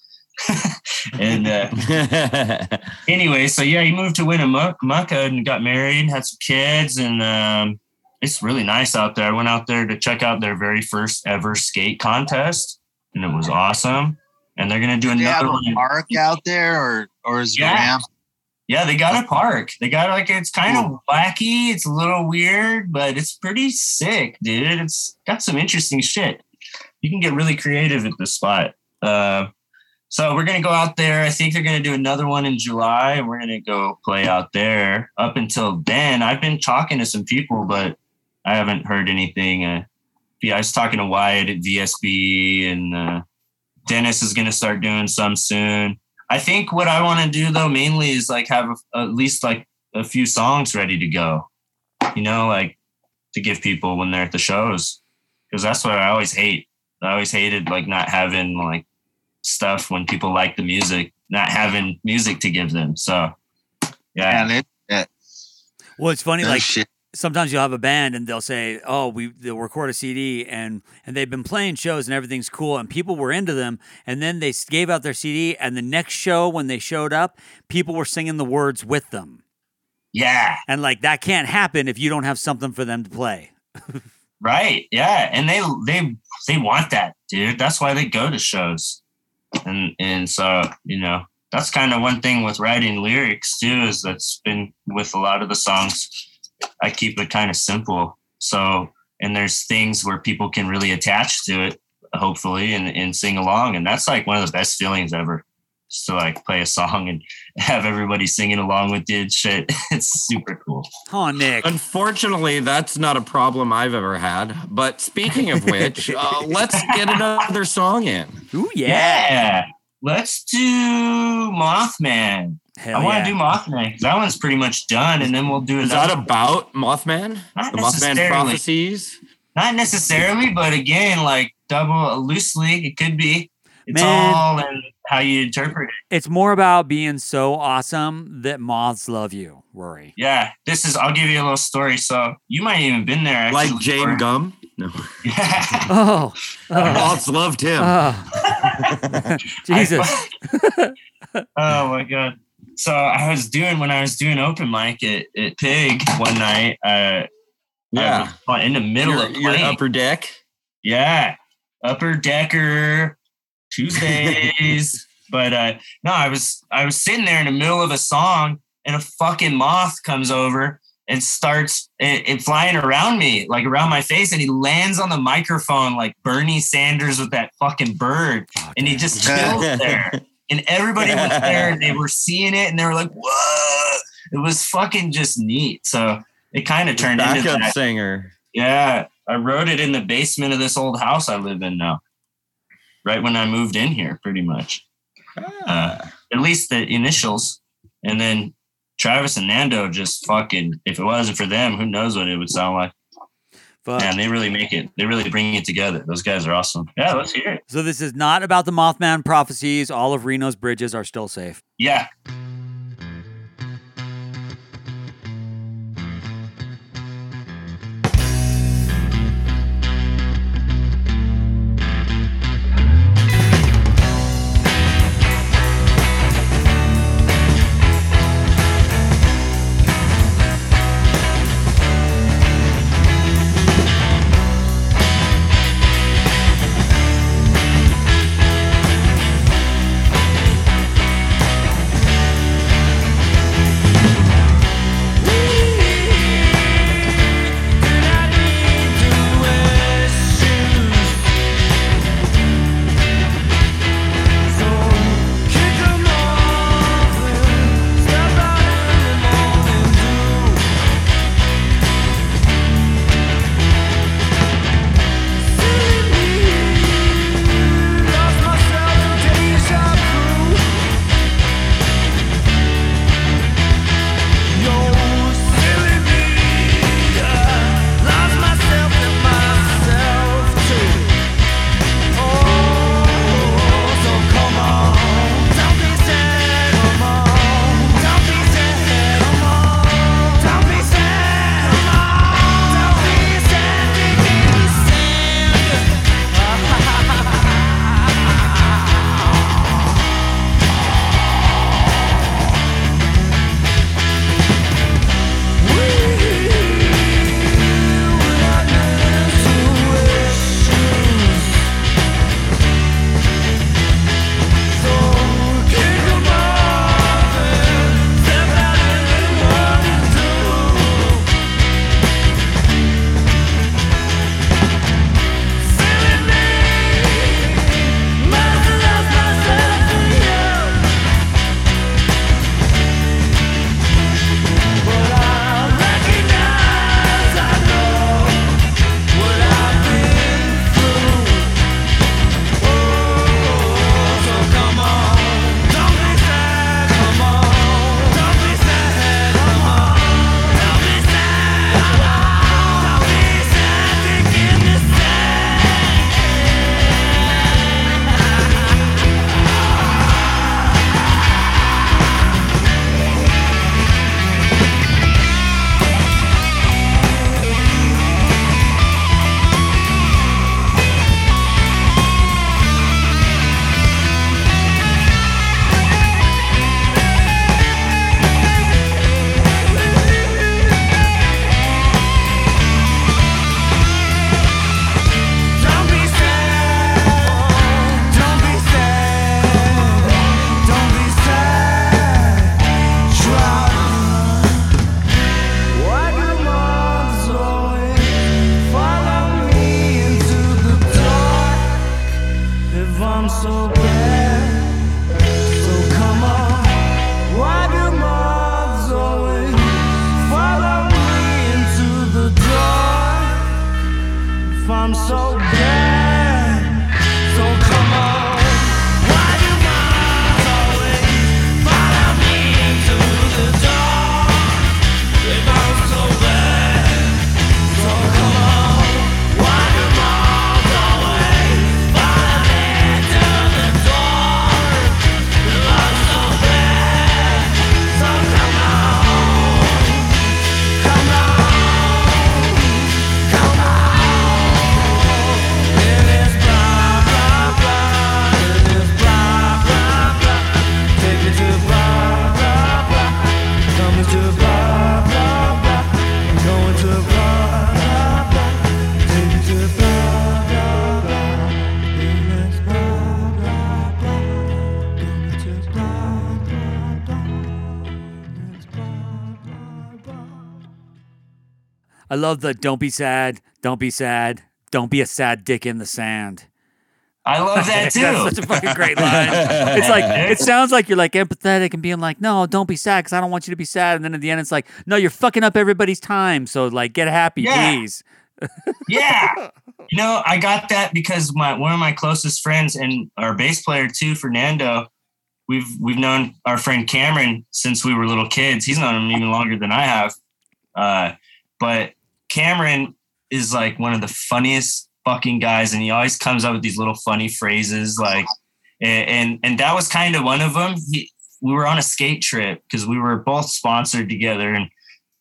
Speaker 8: and uh, anyway, so yeah, he moved to Winnemucca and got married, had some kids, and um, it's really nice out there. I went out there to check out their very first ever skate contest, and it was awesome. And they're gonna do
Speaker 10: Do
Speaker 8: another
Speaker 10: a
Speaker 8: one.
Speaker 10: park out there or, or is
Speaker 8: Yeah.
Speaker 10: ramp?
Speaker 8: Yeah, they got a park. They got like it's kind of wacky. It's a little weird, but it's pretty sick, dude. It's got some interesting shit. You can get really creative at this spot. Uh, so we're gonna go out there. I think they're gonna do another one in July, and we're gonna go play out there. Up until then, I've been talking to some people, but I haven't heard anything. Uh, yeah, I was talking to Wyatt at VSB, and uh, Dennis is gonna start doing some soon. I think what I want to do though mainly is like have a, at least like a few songs ready to go. You know, like to give people when they're at the shows, because that's what I always hate. I always hated like not having like stuff when people like the music, not having music to give them. So yeah,
Speaker 10: And it, it,
Speaker 7: Well, it's funny.
Speaker 10: no
Speaker 7: Like
Speaker 10: shit.
Speaker 7: Sometimes you'll have a band and they'll say, "Oh, we they'll record a CD and and they've been playing shows and everything's cool and people were into them and then they gave out their CD and the next show when they showed up, people were singing the words with them
Speaker 8: yeah,
Speaker 7: and like that can't happen if you don't have something for them to play.
Speaker 8: right, yeah, and they they they want that, dude. That's why they go to shows, and and so you know that's kind of one thing with writing lyrics too is that's been with a lot of the songs. I keep it kind of simple, so and there's things where people can really attach to it, hopefully, and and sing along, and that's like one of the best feelings ever. Just to like play a song and have everybody singing along with you and shit. It's super cool.
Speaker 7: Oh, Nick.
Speaker 5: Unfortunately, that's not a problem I've ever had. But speaking of which, uh, let's get another song in.
Speaker 7: Ooh, yeah.
Speaker 8: Yeah. Let's do Mothman.
Speaker 7: Hell
Speaker 8: I want
Speaker 7: yeah.
Speaker 8: to do Mothman 'cause that one's pretty much done, and then we'll do
Speaker 5: Is
Speaker 8: another.
Speaker 5: that about Mothman?
Speaker 8: Not
Speaker 5: The Mothman
Speaker 8: necessarily.
Speaker 5: prophecies?
Speaker 8: Not necessarily, but again, like double loosely, it could be. It's
Speaker 7: Man.
Speaker 8: all in how you interpret it.
Speaker 7: It's more about being so awesome that moths love you, Rory.
Speaker 8: Yeah, this is. I'll give you a little story. So you might even been there. Actually,
Speaker 5: Like Jane
Speaker 8: Rory.
Speaker 5: Gum? No.
Speaker 8: Yeah.
Speaker 7: Oh, oh,
Speaker 5: Moths loved him.
Speaker 7: oh. Jesus.
Speaker 8: oh my god. So I was doing when I was doing open mic at, at Pig one night. Uh,
Speaker 5: yeah.
Speaker 8: In the middle
Speaker 5: Your,
Speaker 8: of
Speaker 5: your upper deck.
Speaker 8: Yeah, upper decker Tuesdays. but uh, no, I was I was sitting there in the middle of a song, and a fucking moth comes over and starts it, it flying around me, like around my face, and he lands on the microphone like Bernie Sanders with that fucking bird, and he just chills there. And everybody was there, and they were seeing it, and they were like, "Whoa!"
Speaker 11: it was fucking just neat. So it kind of turned into
Speaker 5: Backup
Speaker 11: that.
Speaker 5: singer.
Speaker 11: Yeah, I wrote it in the basement of this old house I live in now. Right when I moved in here, pretty much. Uh, at least the initials, and then Travis and Nando just fucking. If it wasn't for them, who knows what it would sound like?
Speaker 7: Fuck.
Speaker 11: Man, they really make it. They really bring it together. Those guys are awesome. Yeah, let's hear it.
Speaker 7: So this is not about the Mothman prophecies. All of Reno's bridges are still safe.
Speaker 11: Yeah.
Speaker 7: Love the don't be sad, don't be sad, don't be a sad dick in the sand.
Speaker 8: I love that too.
Speaker 7: That's such a fucking great line. It's like it sounds like you're like empathetic and being like, no, don't be sad because I don't want you to be sad. And then at the end, it's like, no, you're fucking up everybody's time. So like, get happy,
Speaker 8: Yeah.
Speaker 7: please.
Speaker 8: yeah. You know, I got that because my one of my closest friends and our bass player too, Fernando. We've we've known our friend Cameron since we were little kids. He's known him even longer than I have. Uh, but Cameron is like one of the funniest fucking guys, and he always comes up with these little funny phrases, like, and and, and that was kind of one of them. He, we were on a skate trip because we were both sponsored together and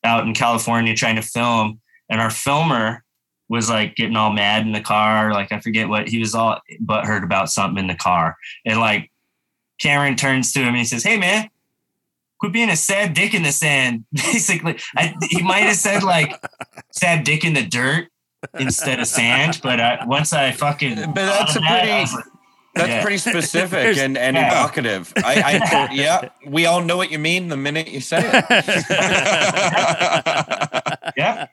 Speaker 8: out in California trying to film, and our filmer was like getting all mad in the car. Like I forget what he was all butthurt about something in the car. And like Cameron turns to him and he says, Hey man, quit being a sad dick in the sand. Basically, I, he might have said like sad dick in the dirt instead of sand. But I, once I fucking,
Speaker 5: But that's a
Speaker 8: thought that,
Speaker 5: pretty- That's
Speaker 8: Yeah.
Speaker 5: pretty specific and, and
Speaker 8: Yeah.
Speaker 5: evocative. I, I yeah, we all know what you mean the minute you say it.
Speaker 8: yeah,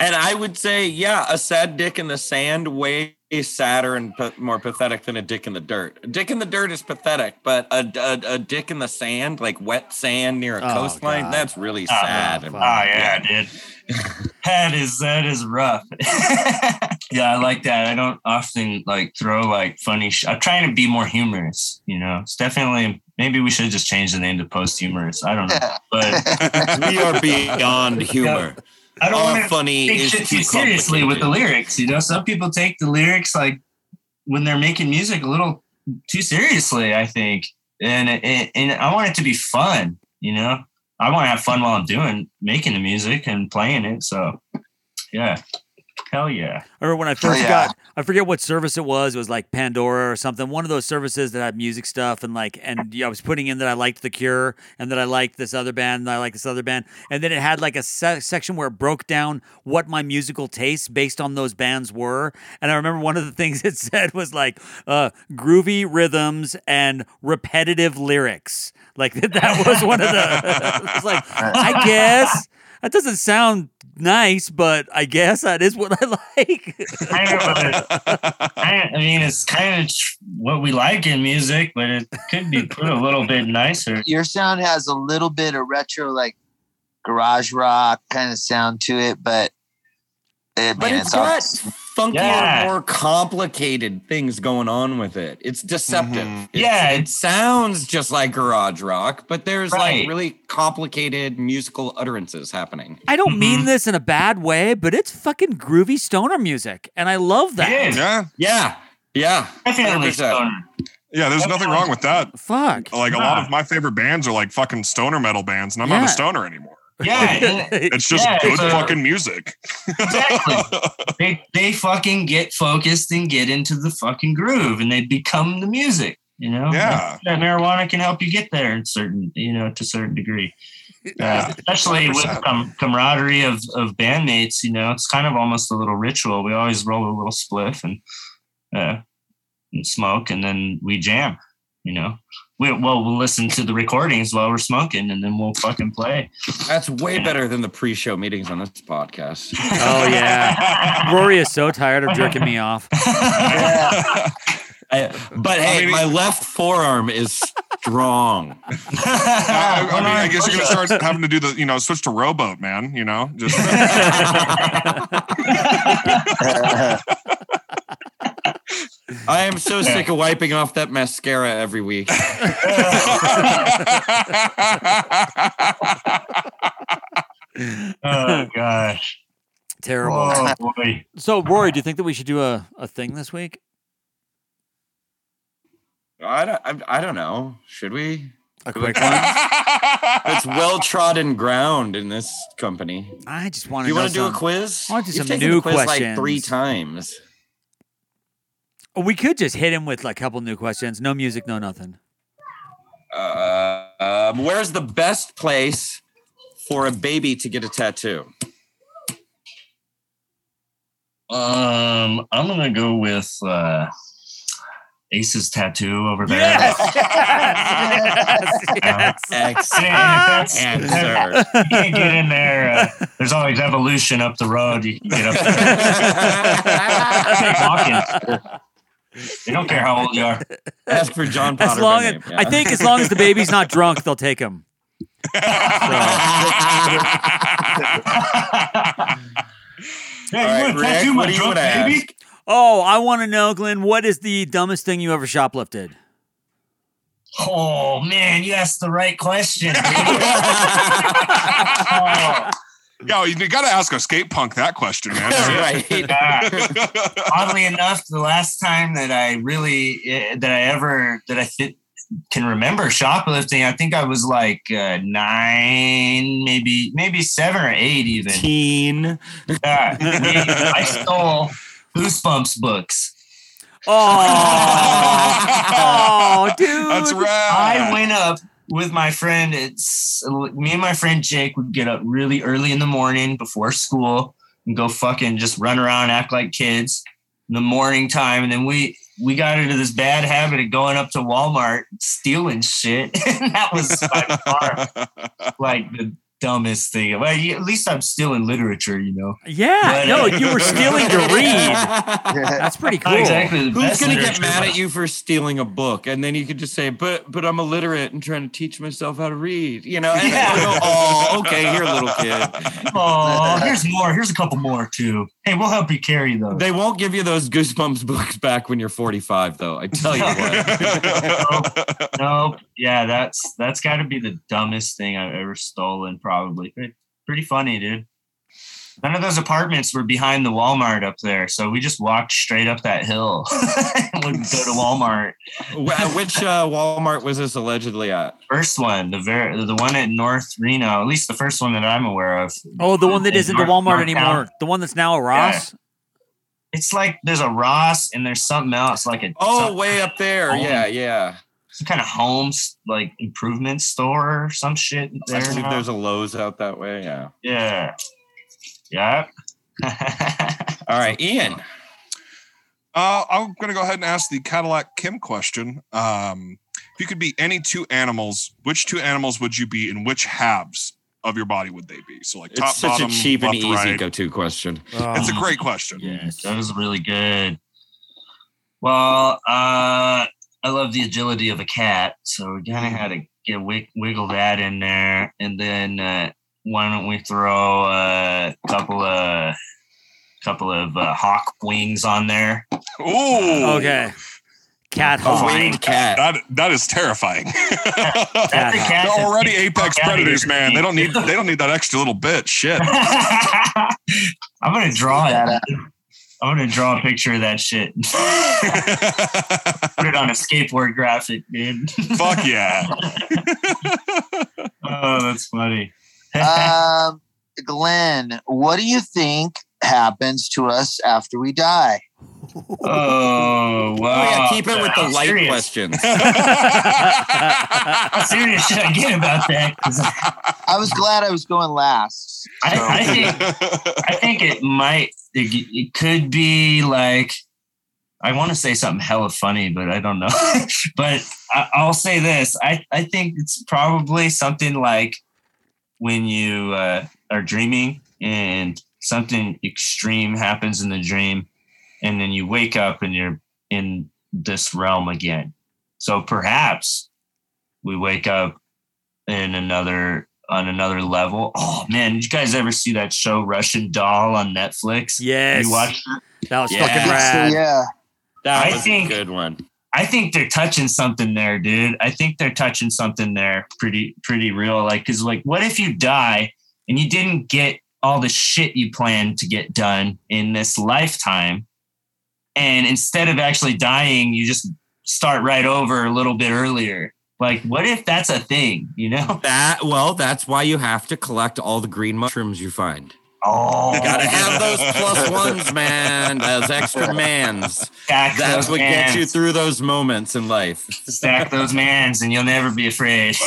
Speaker 5: And I would say, yeah, a sad dick in the sand way sadder and pa- more pathetic than a dick in the dirt. A dick in the dirt is pathetic, but a, a, a dick in the sand, like wet sand near a
Speaker 7: Oh,
Speaker 5: coastline,
Speaker 7: God.
Speaker 5: that's really
Speaker 8: Ah,
Speaker 5: sad.
Speaker 7: fuck.
Speaker 5: And-
Speaker 8: Oh yeah, dude. that is that is rough. yeah, I like that. I don't often like throw like funny. Sh- I'm trying to be more humorous. You know, it's definitely maybe we should just change the name to post humorous. I don't know, but
Speaker 5: we are beyond humor.
Speaker 8: I don't
Speaker 5: All
Speaker 8: want to
Speaker 5: funny
Speaker 8: take shit
Speaker 5: too
Speaker 8: too seriously with the lyrics. You know, some people take the lyrics like when they're making music a little too seriously. I think, and and, and I want it to be fun. You know, I want to have fun while I'm doing making the music and playing it. So, yeah, hell yeah.
Speaker 7: I remember when I first
Speaker 10: yeah.
Speaker 7: got, I forget what service it was. It was like Pandora or something. One of those services that had music stuff, and like, and yeah, I was putting in that I liked The Cure, and that I liked this other band, and I liked this other band, and then it had like a se- section where it broke down what my musical tastes based on those bands were. And I remember one of the things it said was like uh, groovy rhythms and repetitive lyrics. Like that was one of the. it was like I guess. That doesn't sound nice, but I guess that is what I like.
Speaker 8: Kind of a- I I mean, it's kind of what we like in music, but it could be put a little bit nicer.
Speaker 10: Your sound has a little bit of retro, like garage rock kind of sound to it, but I
Speaker 5: But
Speaker 10: mean,
Speaker 5: it's
Speaker 10: all-
Speaker 5: got funkier,
Speaker 8: Yeah.
Speaker 5: more complicated things going on with it. It's deceptive.
Speaker 9: Mhm.
Speaker 5: It's-
Speaker 8: Yeah,
Speaker 5: it sounds just like garage rock, but there's
Speaker 8: Right.
Speaker 5: like really complicated musical utterances happening.
Speaker 7: I don't mean
Speaker 8: Mm-hmm.
Speaker 7: this in a bad way, but it's fucking groovy stoner music, and I love that.
Speaker 8: It is.
Speaker 9: Yeah.
Speaker 5: Yeah, yeah,
Speaker 8: Definitely stoner.
Speaker 9: Yeah, there's nothing wrong with that.
Speaker 7: Fuck.
Speaker 9: Like a lot of my favorite bands are like fucking stoner metal bands, and I'm not a stoner anymore.
Speaker 8: Yeah,
Speaker 9: It's just
Speaker 8: Yeah,
Speaker 9: good
Speaker 8: it's a-
Speaker 9: fucking music.
Speaker 8: exactly. they they fucking get focused and get into the fucking groove, and they become the music. You know,
Speaker 9: Yeah.
Speaker 8: that marijuana can help you get there in certain, you know, to a certain degree.
Speaker 9: Yeah,
Speaker 8: Uh, especially with
Speaker 9: 100%.
Speaker 8: com- camaraderie of, of bandmates, you know, it's kind of almost a little ritual. We always roll a little spliff and, uh, and smoke, and then we jam. You know, we well we'll listen to the recordings while we're smoking, and then we'll fucking play.
Speaker 5: That's way better than the pre-show meetings on this podcast.
Speaker 7: Oh yeah. Rory is so tired of jerking me off.
Speaker 5: I- but hey,
Speaker 9: mean-
Speaker 5: my left forearm is strong.
Speaker 9: I, I mean, I guess you're gonna start having to do the, you know, switch to rowboat, man. You know, just
Speaker 5: I am so sick of wiping off that mascara every week.
Speaker 8: oh gosh,
Speaker 7: Terrible.
Speaker 8: oh boy.
Speaker 7: So, Rory, do you think that we should do a, a thing this week?
Speaker 5: I don't, I, I don't know. Should we?
Speaker 7: A quick one?
Speaker 5: It's well trodden ground in this company.
Speaker 7: I just want to
Speaker 5: you want to do a
Speaker 7: some-
Speaker 5: quiz?
Speaker 7: I wanna do
Speaker 5: You've
Speaker 7: some new
Speaker 5: the quiz like three times.
Speaker 7: We could just hit him with like a couple new questions. No music, no nothing.
Speaker 5: Uh, um, where's the best place for a baby to get a tattoo?
Speaker 8: Um, I'm gonna go with uh, Ace's tattoo over there.
Speaker 5: Excellent
Speaker 8: That's-
Speaker 5: answer.
Speaker 8: You can't get in there. Uh, there's always evolution up the road. You can get up there. Take They don't care how old you are.
Speaker 5: Ask for John Potter.
Speaker 7: As long
Speaker 5: by
Speaker 7: as
Speaker 5: name,
Speaker 7: I think, as long as the baby's not drunk, they'll take him.
Speaker 8: Hey,
Speaker 5: All right, Rick, what do you want to ask?
Speaker 7: Oh, I want to know, Glenn, what is the dumbest thing you ever shoplifted?
Speaker 8: Oh man, you asked the right question. dude. Oh,
Speaker 9: Yo, you got to ask a skate punk that question, man.
Speaker 5: right.
Speaker 8: yeah. Oddly enough, the last time that I really eh, that I ever that I th- can remember shoplifting, I think I was like uh, nine, maybe maybe seven or eight, even.
Speaker 5: Teen.
Speaker 8: Yeah, I stole Goosebumps books.
Speaker 7: Oh, Oh, dude.
Speaker 9: That's right.
Speaker 8: I went up with my friend. It's me and my friend Jake would get up really early in the morning before school and go fucking just run around, act like kids in the morning time. And then we we got into this bad habit of going up to Walmart stealing shit. and that was by far like the dumbest thing. Well, at least I'm still in literature, you know.
Speaker 7: Yeah,
Speaker 8: But,
Speaker 7: no, you were stealing to read. That's pretty cool.
Speaker 8: Exactly
Speaker 5: Who's gonna get mad at you for stealing a book? And then you could just say, "But, but I'm illiterate and trying to teach myself how to read." You know? And
Speaker 8: Yeah.
Speaker 5: then go, oh, okay, here, little kid.
Speaker 8: Oh, here's more. Here's a couple more too. Hey, we'll help you carry those.
Speaker 5: They won't give you those Goosebumps books back when you're 45, though. I tell you what.
Speaker 8: nope. Yeah, that's that's got to be the dumbest thing I've ever stolen. Probably Pretty- pretty funny, dude. None of those apartments were behind the Walmart up there, so we just walked straight up that hill and would go to Walmart.
Speaker 5: Wh- Which uh, Walmart was this allegedly at?
Speaker 8: First one, the very the one at North Reno, at least the first one that I'm aware of.
Speaker 7: Oh, the one that
Speaker 8: In
Speaker 7: isn't the Walmart
Speaker 8: Northtown.
Speaker 7: anymore. The one that's now a Ross.
Speaker 8: It's like there's a Ross and there's something else, like a
Speaker 5: Oh, way up there.
Speaker 8: Home.
Speaker 5: Yeah, yeah.
Speaker 8: Some kind of homes like improvement store or some shit
Speaker 5: I
Speaker 8: there.
Speaker 5: believe
Speaker 8: now.
Speaker 5: there's a Lowe's out that way. Yeah.
Speaker 8: Yeah. Yeah.
Speaker 5: All right, Ian.
Speaker 9: Uh, I'm going to go ahead and ask the Cadillac Kim question. Um, if you could be any two animals, which two animals would you be, and which halves of your body would they be? So, like top,
Speaker 5: It's such
Speaker 9: bottom,
Speaker 5: a cheap and easy
Speaker 9: right.
Speaker 5: go-to question.
Speaker 9: It's a great question.
Speaker 7: Yes.
Speaker 8: that was really good. Well, uh, I love the agility of a cat, so we kind of had to get wig- wiggle that in there, and then uh, why don't we throw a couple of couple of uh, hawk wings on there?
Speaker 9: Ooh.
Speaker 7: Okay. Cat
Speaker 5: A
Speaker 7: hawk.
Speaker 5: winged cat.
Speaker 9: That that is terrifying.
Speaker 7: Cat
Speaker 8: That's a
Speaker 7: hawk.
Speaker 8: cat
Speaker 9: They're already apex predators, man. They don't need they don't need that extra little bit. Shit.
Speaker 8: I'm gonna draw
Speaker 10: That
Speaker 8: it. I'm gonna draw a picture of that shit. Put it on a skateboard graphic, dude.
Speaker 9: Fuck yeah.
Speaker 8: oh, that's funny.
Speaker 10: um, Glenn, what do you think happens to us after we die?
Speaker 8: oh, wow.
Speaker 5: Oh, yeah, keep it with the
Speaker 8: How
Speaker 5: light
Speaker 8: serious-
Speaker 5: questions.
Speaker 8: How serious should I get about that?
Speaker 10: I was glad I was going last.
Speaker 8: I, I think I think it might. It, it could be like. I want to say something hella funny, but I don't know. but I, I'll say this: I I think it's probably something like when you uh, are dreaming and something extreme happens in the dream, and then you wake up and you're in this realm again. So perhaps we wake up in another on another level. Oh man, did you guys ever see that show Russian Doll on Netflix?
Speaker 7: Yes.
Speaker 8: You watched it?
Speaker 7: That was
Speaker 5: Yeah.
Speaker 7: fucking rad.
Speaker 10: yeah.
Speaker 5: That
Speaker 8: I
Speaker 5: was
Speaker 8: think-
Speaker 5: a good one.
Speaker 8: I think they're touching something there, dude. I think they're touching something there pretty pretty real. Like, cause like what if you die and you didn't get all the shit you planned to get done in this lifetime? And instead of actually dying, you just start right over a little bit earlier. Like, what if that's a thing, you know?
Speaker 5: That well, that's why you have to collect all the green mushrooms you find.
Speaker 8: Oh,
Speaker 5: You gotta have those plus ones, man. Those extra mans.
Speaker 8: stack
Speaker 5: That's
Speaker 8: those
Speaker 5: what gets you through those moments in life.
Speaker 8: Stack those mans, and you'll never be afraid.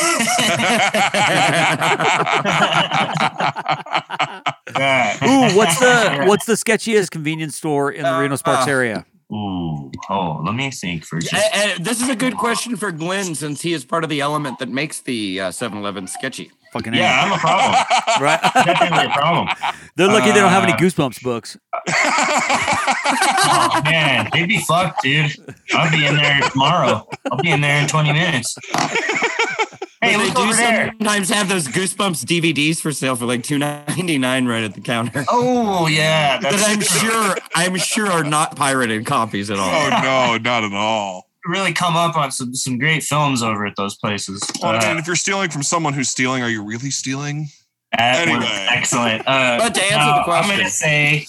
Speaker 7: Ooh, what's the what's the sketchiest convenience store in the Reno Sparks
Speaker 5: Uh,
Speaker 7: area?
Speaker 8: Ooh, oh, let me think for just.
Speaker 5: And, and this is a good question for Glenn since he is part of the element that makes the uh, 7-Eleven sketchy.
Speaker 7: Fucking
Speaker 8: Yeah, I'm a problem.
Speaker 7: right?
Speaker 8: Definitely a problem.
Speaker 7: They're lucky they don't have any
Speaker 8: Uh,
Speaker 7: Goosebumps books.
Speaker 11: oh man, they'd be fucked, dude. I'll be in there tomorrow. I'll be in there in 20 minutes. Hey,
Speaker 5: But they do
Speaker 11: over there.
Speaker 5: sometimes have those Goosebumps DVDs for sale for like two ninety nine right at the counter.
Speaker 11: Oh yeah,
Speaker 5: that I'm sure I'm sure are not pirated copies at all.
Speaker 9: Oh no, not at all.
Speaker 11: really come up on some some great films over at those places.
Speaker 9: Well,
Speaker 11: Uh,
Speaker 9: and if you're stealing from someone who's stealing, are you really stealing?
Speaker 11: that
Speaker 9: anyway.
Speaker 11: excellent. Uh,
Speaker 5: But to answer
Speaker 11: now,
Speaker 5: the question-
Speaker 11: I'm gonna say,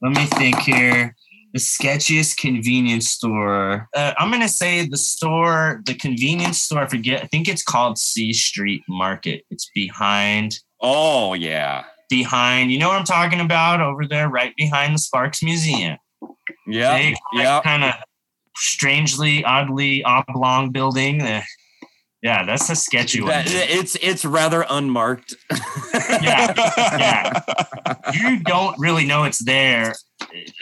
Speaker 11: let me think here. The sketchiest convenience store. Uh, I'm gonna say the store, the convenience store. I forget. I think it's called C Street Market. It's behind,
Speaker 5: Oh yeah.
Speaker 11: behind. You know what I'm talking about? Over there, right behind the Sparks Museum.
Speaker 5: Yeah. Yeah.
Speaker 11: kind of strangely, oddly oblong building. Yeah, that's a sketchy one.
Speaker 5: That- it's it's rather unmarked.
Speaker 11: yeah, yeah. You don't really know it's there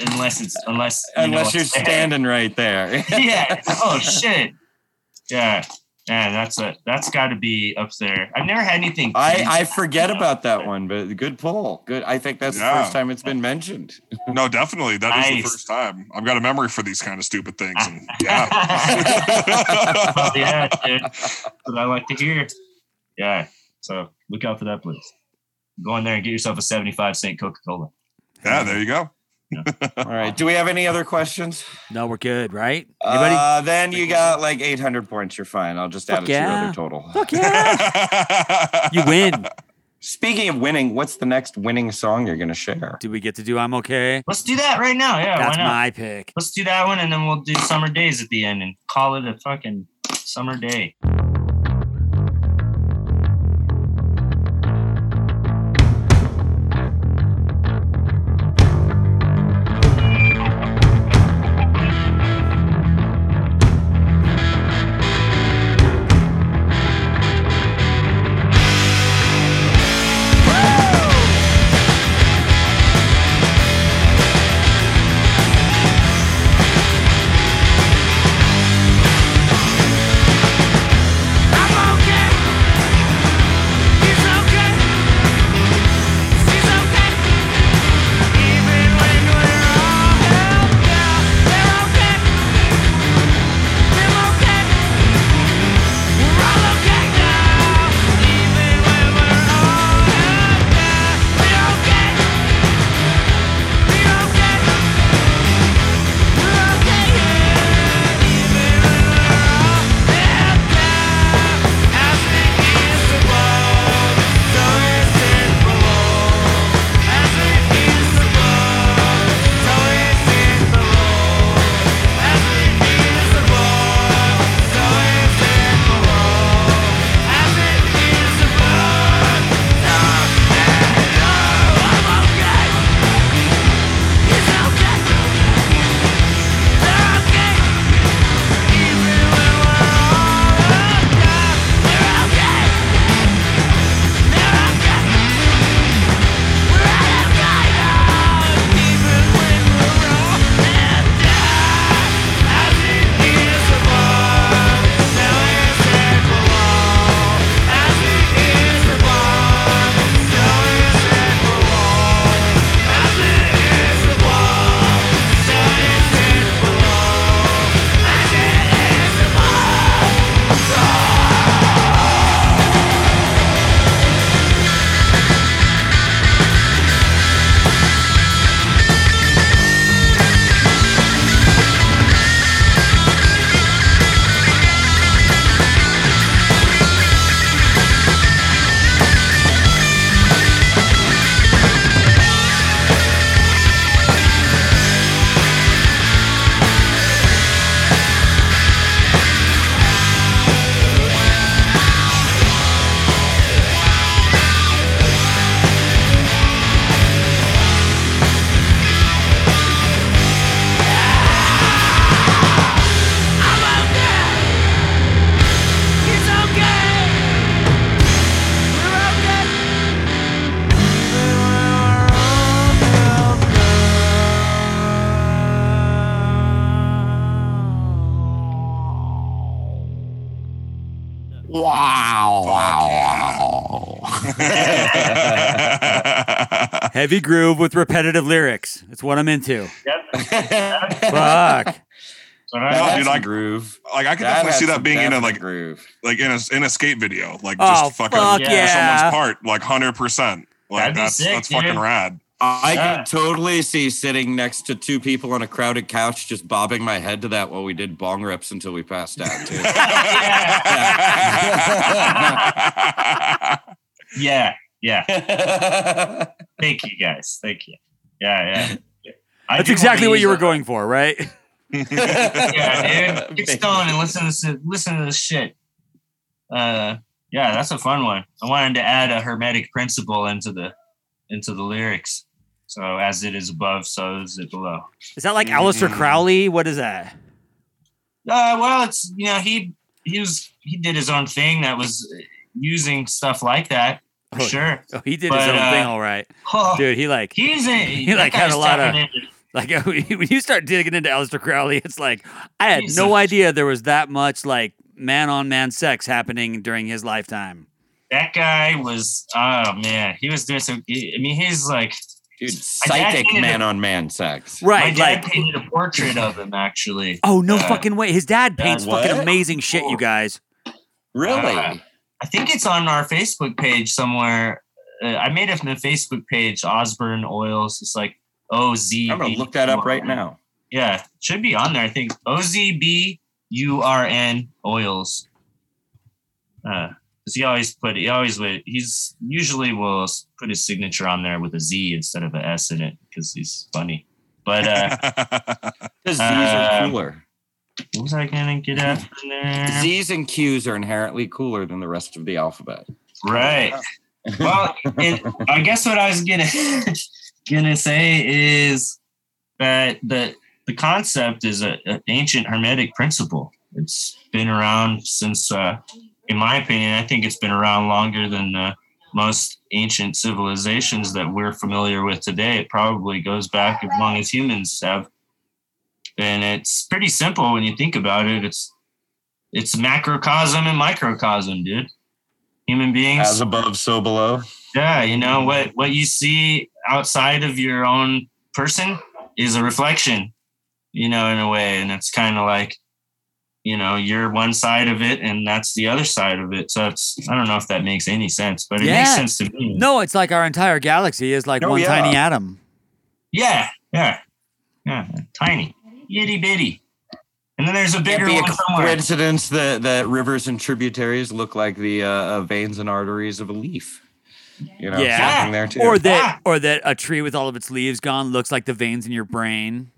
Speaker 11: unless it's unless you
Speaker 5: unless you're
Speaker 11: it's there.
Speaker 5: standing right there.
Speaker 11: yeah. Oh shit. Yeah. Yeah, that's a that's got to be up there. I've never had anything.
Speaker 5: I, I forget about that one, but good pull. Good. I think that's the first time it's been mentioned.
Speaker 9: No, definitely. That is the first time. I've got a memory for these kind of stupid things. And yeah.
Speaker 11: Well, yeah, dude. That's what I like to hear. Yeah. So look out for that please. Go in there and get yourself a 75 cent Coca Cola.
Speaker 9: yeah, there you go.
Speaker 5: All right. Do we have any other questions?
Speaker 7: No, we're good, right? Anybody?
Speaker 5: Uh, then you got like 800 points. You're fine. I'll just add
Speaker 7: Fuck
Speaker 5: it to your other total.
Speaker 7: Fuck yeah. you win.
Speaker 5: Speaking of winning, what's the next winning song you're going to share?
Speaker 7: Do we get to do I'm okay?
Speaker 11: Let's do that right now. Yeah,
Speaker 7: That's
Speaker 11: why not?
Speaker 7: my pick.
Speaker 11: Let's do that one and then we'll do summer days at the end and call it a fucking summer day.
Speaker 7: Heavy groove with repetitive lyrics. It's what I'm into.
Speaker 8: Yep.
Speaker 7: Fuck.
Speaker 8: So I,
Speaker 9: dude,
Speaker 5: That's
Speaker 9: I-
Speaker 5: a groove.
Speaker 9: Like I could
Speaker 5: That
Speaker 9: definitely see that being in a like
Speaker 5: groove.
Speaker 9: like in a in a skate video, like
Speaker 7: Oh,
Speaker 9: just fucking
Speaker 7: fuck
Speaker 8: yeah.
Speaker 9: for someone's part, like hundred percent. Like
Speaker 8: That'd
Speaker 9: that's
Speaker 8: sick,
Speaker 9: that's fucking rad.
Speaker 5: I
Speaker 8: Yeah.
Speaker 5: could totally see sitting next to two people on a crowded couch, just bobbing my head to that while we did bong rips until we passed out. Too.
Speaker 8: yeah, yeah. Thank you guys. Thank you. Yeah, yeah. I
Speaker 7: That's exactly what you were
Speaker 8: a-
Speaker 7: going for, right?
Speaker 8: Yeah, dude. Get stoned and listen to this, listen to this shit. Uh, yeah, that's a fun one. I wanted to add a hermetic principle into the into the lyrics. So as it is above, so is it below.
Speaker 7: Is that like Aleister
Speaker 9: Mm.
Speaker 7: Crowley? What is that?
Speaker 8: Uh, well, it's you know he he was he did his own thing that was using stuff like that for
Speaker 7: Oh,
Speaker 8: sure.
Speaker 7: Oh, he did
Speaker 8: But,
Speaker 7: his own
Speaker 8: uh,
Speaker 7: thing, all right,
Speaker 8: Oh,
Speaker 7: dude. He like
Speaker 8: he's in.
Speaker 7: he, like, had a lot of-
Speaker 8: Into,
Speaker 7: like when you start digging into Aleister Crowley, it's like I had no
Speaker 8: a-
Speaker 7: idea there was that much like man on man sex happening during his lifetime.
Speaker 8: that guy was oh man, he was doing so. I mean, he's like
Speaker 5: Dude, psychic
Speaker 8: hated it.
Speaker 5: man on man sex.
Speaker 8: my
Speaker 7: Right,
Speaker 8: dad
Speaker 7: like
Speaker 8: painted a portrait of him actually.
Speaker 7: oh no
Speaker 8: Uh,
Speaker 7: fucking way. His dad paints
Speaker 5: what?
Speaker 7: fucking amazing shit, you guys.
Speaker 5: Really?
Speaker 8: I think it's on our Facebook page somewhere. Uh, I made it from the Facebook page, Ozburn Oils. It's like O Z.
Speaker 5: I'm gonna look that up right now.
Speaker 8: Yeah, it should be on there. I think O Z B U R N Oils. Uh, 'cause he always put he always would he's usually will put his signature on there with a Z instead of a S in it because he's funny. But uh,
Speaker 5: Because Z's
Speaker 8: Uh,
Speaker 5: are cooler.
Speaker 8: What was I gonna get at from there?
Speaker 5: Z's and Q's are inherently cooler than the rest of the alphabet.
Speaker 8: Right. well, it, I guess what I was gonna gonna say is that the the concept is a, an ancient hermetic principle. It's been around since, uh, in my opinion, I think it's been around longer than uh, most ancient civilizations that we're familiar with today. It probably goes back as long as humans have, and it's pretty simple when you think about it. It's it's macrocosm and microcosm, dude. Human beings
Speaker 5: As above, so below.
Speaker 8: yeah, you know what what you see outside of your own person is a reflection, you know, in a way, and it's kind of like, you know, you're one side of it, and that's the other side of it. So it's I don't know if that makes any sense, but it makes sense to me.
Speaker 7: No, it's like our entire galaxy is like
Speaker 5: Oh,
Speaker 7: one
Speaker 5: yeah.
Speaker 7: tiny atom.
Speaker 8: Yeah, yeah, yeah, tiny, itty bitty, and then there's a
Speaker 5: Can't
Speaker 8: bigger
Speaker 5: be a
Speaker 8: one somewhere.
Speaker 5: coincidence that, that rivers and tributaries look like the uh, uh, veins and arteries of a leaf. You know,
Speaker 7: Yeah.
Speaker 5: something there too.
Speaker 7: Or that,
Speaker 8: Ah.
Speaker 7: or that a tree with all of its leaves gone looks like the veins in your brain.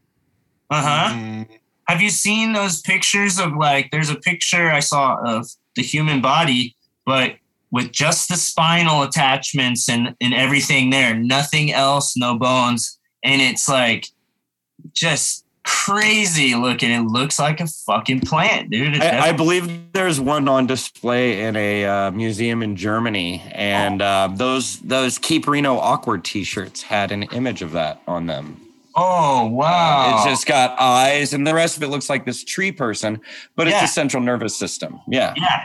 Speaker 8: Uh huh.
Speaker 9: Mm,
Speaker 8: Have you seen those pictures of like there's a picture I saw of the human body, but with just the spinal attachments and, and everything there, nothing else, no bones. And it's like just crazy looking. It looks like a fucking plant, dude.
Speaker 5: I, I believe there's one on display in a uh, museum in Germany, and uh, those those Keep Reno awkward T-shirts had an image of that on them.
Speaker 8: oh wow.
Speaker 5: It's just got eyes, and the rest of it looks like this tree person, but it's
Speaker 8: Yeah.
Speaker 5: the central nervous system. Yeah.
Speaker 8: yeah.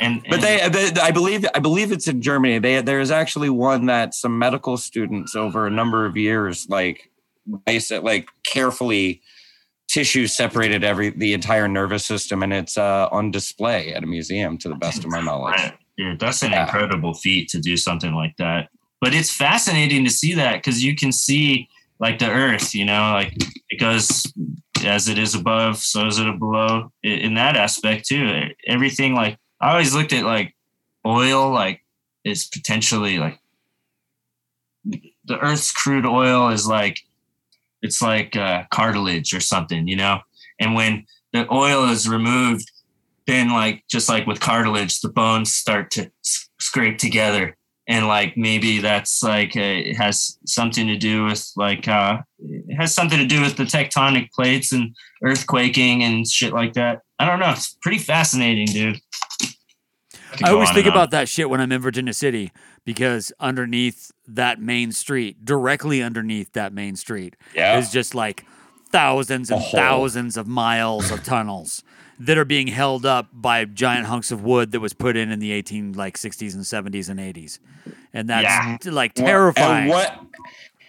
Speaker 8: And,
Speaker 5: But they, they, I believe, I believe it's in Germany. They, there's actually one that some medical students over a number of years, like, basic, like carefully tissue separated every the entire nervous system, and it's uh, on display at a museum, to the best of my knowledge.
Speaker 8: Dude, that's an
Speaker 5: Yeah.
Speaker 8: incredible feat to do something like that. But it's fascinating to see that because you can see like the earth, you know, like it goes as it is above, so is it below in that aspect too. Everything like I always looked at like oil, like is potentially like the earth's crude oil is like it's like uh, cartilage or something, you know. And when the oil is removed, then like just like with cartilage, the bones start to s- scrape together, and like maybe that's like uh, it has something to do with like uh, it has something to do with the tectonic plates and earthquaking and shit like that. I don't know. It's pretty fascinating, dude.
Speaker 7: I always think about that shit when I'm in Virginia City because underneath that main street, directly underneath that main street,
Speaker 5: Yeah.
Speaker 7: is just like thousands and thousands of miles of tunnels that are being held up by giant hunks of wood that was put in in the 18 like 60s and 70s and 80s and that's
Speaker 8: Yeah.
Speaker 7: like
Speaker 5: Well,
Speaker 7: terrifying
Speaker 5: And what?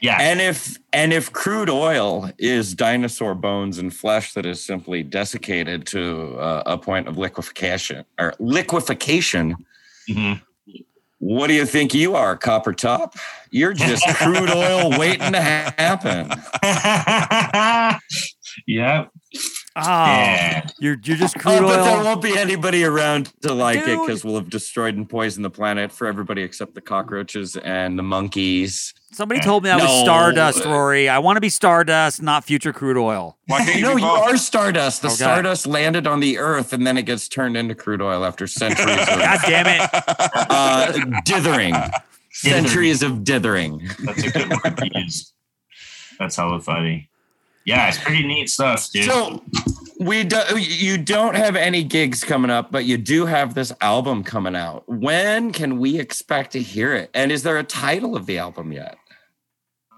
Speaker 8: Yeah.
Speaker 5: And if and if crude oil is dinosaur bones and flesh that is simply desiccated to uh, a point of liquefaction or liquefaction,
Speaker 8: Mhm.
Speaker 5: What do you think you are, Copper Top? You're just crude oil waiting to happen.
Speaker 8: yep.
Speaker 7: Oh
Speaker 8: Yeah.
Speaker 7: you're you're just crude
Speaker 5: Oh, but there won't be anybody around to like it because we'll have destroyed and poisoned the planet for everybody except the cockroaches and the monkeys.
Speaker 7: somebody told me i was
Speaker 5: No.
Speaker 7: stardust rory i want to be stardust not future crude oil
Speaker 9: Why can't you
Speaker 5: No, you are Stardust. The
Speaker 7: Okay.
Speaker 5: Stardust landed on the Earth and then it gets turned into crude oil after centuries of
Speaker 7: god damn it
Speaker 5: uh, dithering. Centuries of dithering.
Speaker 8: That's a good word to use. That's hella funny. Yeah, it's pretty neat stuff, dude.
Speaker 5: So we do, you don't have any gigs coming up, but you do have this album coming out. When can we expect to hear it? And is there a title of the album yet?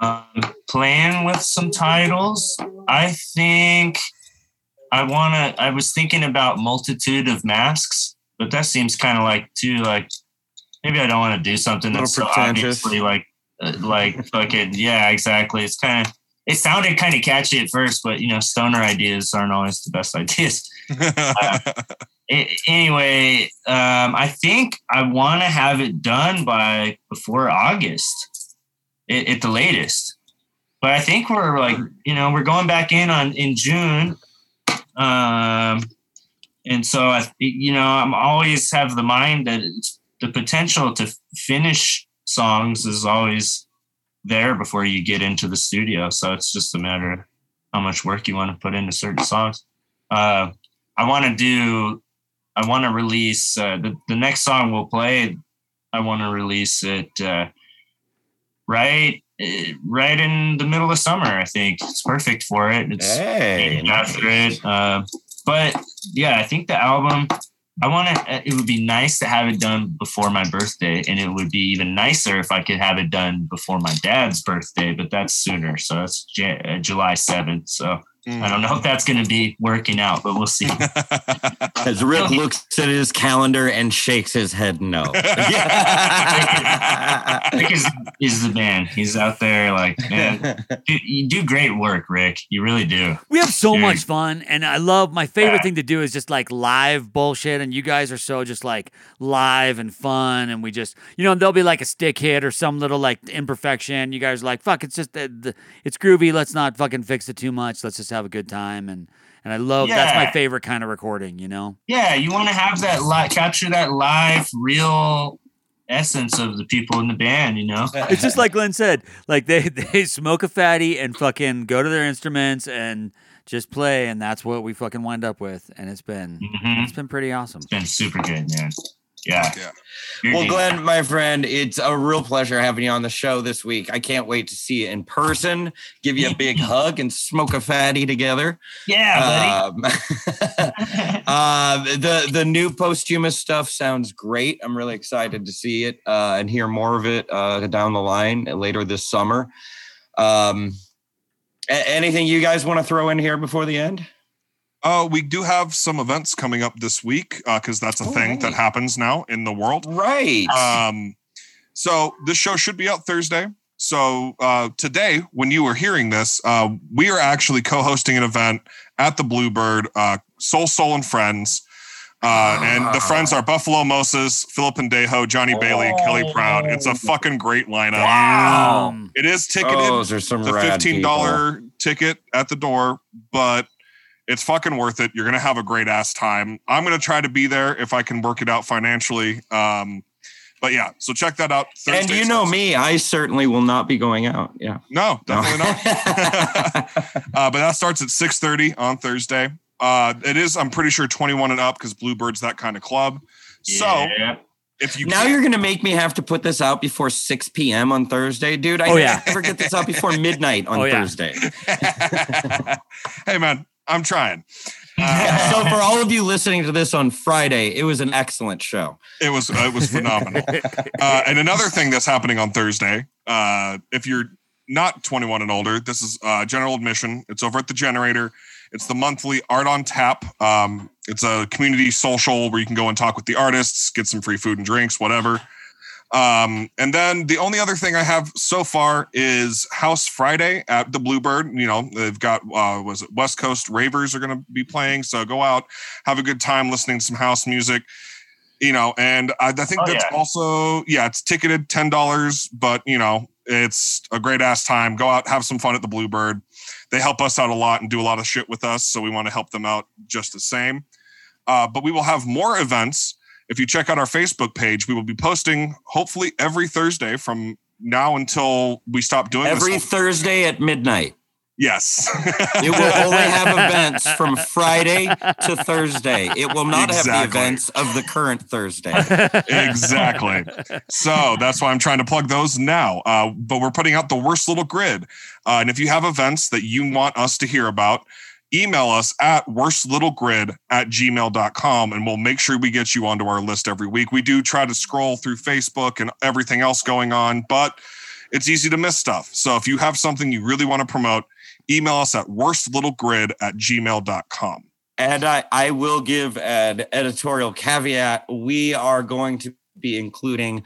Speaker 8: um, playing with some titles. I think I want to. I was thinking about multitude of masks, but that seems kind of like too like maybe I don't want to do something that's so obviously like uh, like fucking yeah, exactly. It's kind of it sounded kind of catchy at first, but you know, stoner ideas aren't always the best ideas. A- anyway, um, I think I want to have it done by before August, at, at the latest. But I think we're like, you know, we're going back in on in June, um, and so I, you know, I'm always have the mind that it's, the potential to finish songs is always there before you get into the studio. So it's just a matter of how much work you want to put into certain songs. Uh, I want to do I want to release uh, the the next song we'll play. I want to release it uh, right uh, right in the middle of summer. I think it's perfect for it. It's
Speaker 5: Hey,
Speaker 8: after it. Uh, but yeah, I think the album. I want to. It would be nice to have it done before my birthday, and it would be even nicer if I could have it done before my dad's birthday. But that's sooner, so that's Jan- uh, July seventh. So Mm. I don't know if that's going to be working out, but we'll see.
Speaker 5: As Rick looks at his calendar and shakes his head no.
Speaker 8: Rick is, is the man. He's out there like, man, you, you do great work, Rick. You really do.
Speaker 7: We have so
Speaker 8: Dude.
Speaker 7: much fun, and I love my favorite
Speaker 8: Yeah.
Speaker 7: thing to do is just like live bullshit. And you guys are so just like live and fun, and we just you know there'll be like a stick hit or some little like imperfection. You guys are like, fuck, it's just the, the, it's groovy. Let's not fucking fix it too much. Let's just have a good time. And and I love that's my favorite kind of recording. You know,
Speaker 8: Yeah, you want to have that li- capture that live, real essence of the people in the band. You know,
Speaker 7: it's just like Glenn said, like they they smoke a fatty and fucking go to their instruments and just play, and that's what we fucking wind up with. And it's been
Speaker 8: Mhm.
Speaker 7: it's been pretty awesome.
Speaker 8: it's been super good, man. Yeah.
Speaker 9: Yeah.
Speaker 5: Well. Glenn, my friend, it's a real pleasure having you on the show this week. I can't wait to see you in person, give you a big hug, and smoke a fatty together.
Speaker 8: yeah,
Speaker 5: Um, uh, the the new Posthumus stuff sounds great. I'm really excited to see it uh, and hear more of it uh, down the line later this summer. Um, a- anything you guys want to throw in here before the end?
Speaker 9: Uh, we do have some events coming up this week because that's a
Speaker 5: Oh,
Speaker 9: thing
Speaker 5: right.
Speaker 9: that happens now in the world.
Speaker 5: Right.
Speaker 9: Um, so this show should be out Thursday. So uh, today, when you are hearing this, uh, we are actually co-hosting an event at the Bluebird, uh, Soul Soul and Friends. Uh, and the friends are Buffalo Moses, Philip and Dejo, Johnny Bailey, and Kelly Proud. It's a fucking great lineup.
Speaker 8: Wow.
Speaker 9: It is ticketed.
Speaker 5: Oh, those are some
Speaker 9: It's a
Speaker 5: rad
Speaker 9: fifteen
Speaker 5: people.
Speaker 9: dollar ticket at the door, but it's fucking worth it. You're gonna have a great ass time. I'm gonna try to be there if I can work it out financially. Um, but yeah, so check that out.
Speaker 5: And
Speaker 9: Thursday
Speaker 5: you know
Speaker 9: starts-
Speaker 5: me, I certainly will not be going out. Yeah.
Speaker 9: No,
Speaker 5: No.
Speaker 9: definitely not. uh, but that starts at 6:30 on Thursday. Uh, it is, I'm pretty sure 21 and up because Bluebird's that kind of club. So
Speaker 8: Yeah.
Speaker 9: if you
Speaker 5: now
Speaker 9: can't-
Speaker 5: you're going to make me have to put this out before 6 p.m. on Thursday, dude. I
Speaker 7: Oh, yeah.
Speaker 5: never get this out before midnight on
Speaker 7: Oh, yeah.
Speaker 5: Thursday.
Speaker 9: hey man, I'm trying. Uh,
Speaker 5: so for all of you listening to this on Friday, it was an excellent show.
Speaker 9: It was it was phenomenal. Uh, and another thing that's happening on Thursday, uh, if you're not 21 and older, this is uh, general admission. It's over at the generator. It's the monthly Art on Tap. Um, it's a community social where you can go and talk with the artists, get some free food and drinks, whatever. Um, and then the only other thing I have so far is House Friday at the Bluebird. You know, they've got uh, was it West Coast Ravers are going to be playing, so go out, have a good time listening to some house music. You know, and I, I think
Speaker 8: Oh,
Speaker 9: that's
Speaker 8: yeah.
Speaker 9: also yeah, it's ticketed ten dollars, but you know, it's a great ass time. Go out, have some fun at the Bluebird. They help us out a lot and do a lot of shit with us, so we want to help them out just the same. Uh, but we will have more events if you check out our Facebook page, we will be posting hopefully every Thursday from now until we stop doing
Speaker 5: Every
Speaker 9: this.
Speaker 5: Thursday at midnight.
Speaker 9: yes.
Speaker 5: It will only have events from Friday to Thursday. It will not have the events of the current Thursday.
Speaker 9: exactly. So that's why I'm trying to plug those now. Uh, but we're putting out the worst little grid. Uh, and if you have events that you want us to hear about, email us at worstlittlegrid at gmail.com and we'll make sure we get you onto our list every week. We do try to scroll through Facebook and everything else going on, but it's easy to miss stuff. So if you have something you really want to promote, email us at worstlittlegrid at gmail.com.
Speaker 5: And I, I will give an editorial caveat. We are going to be including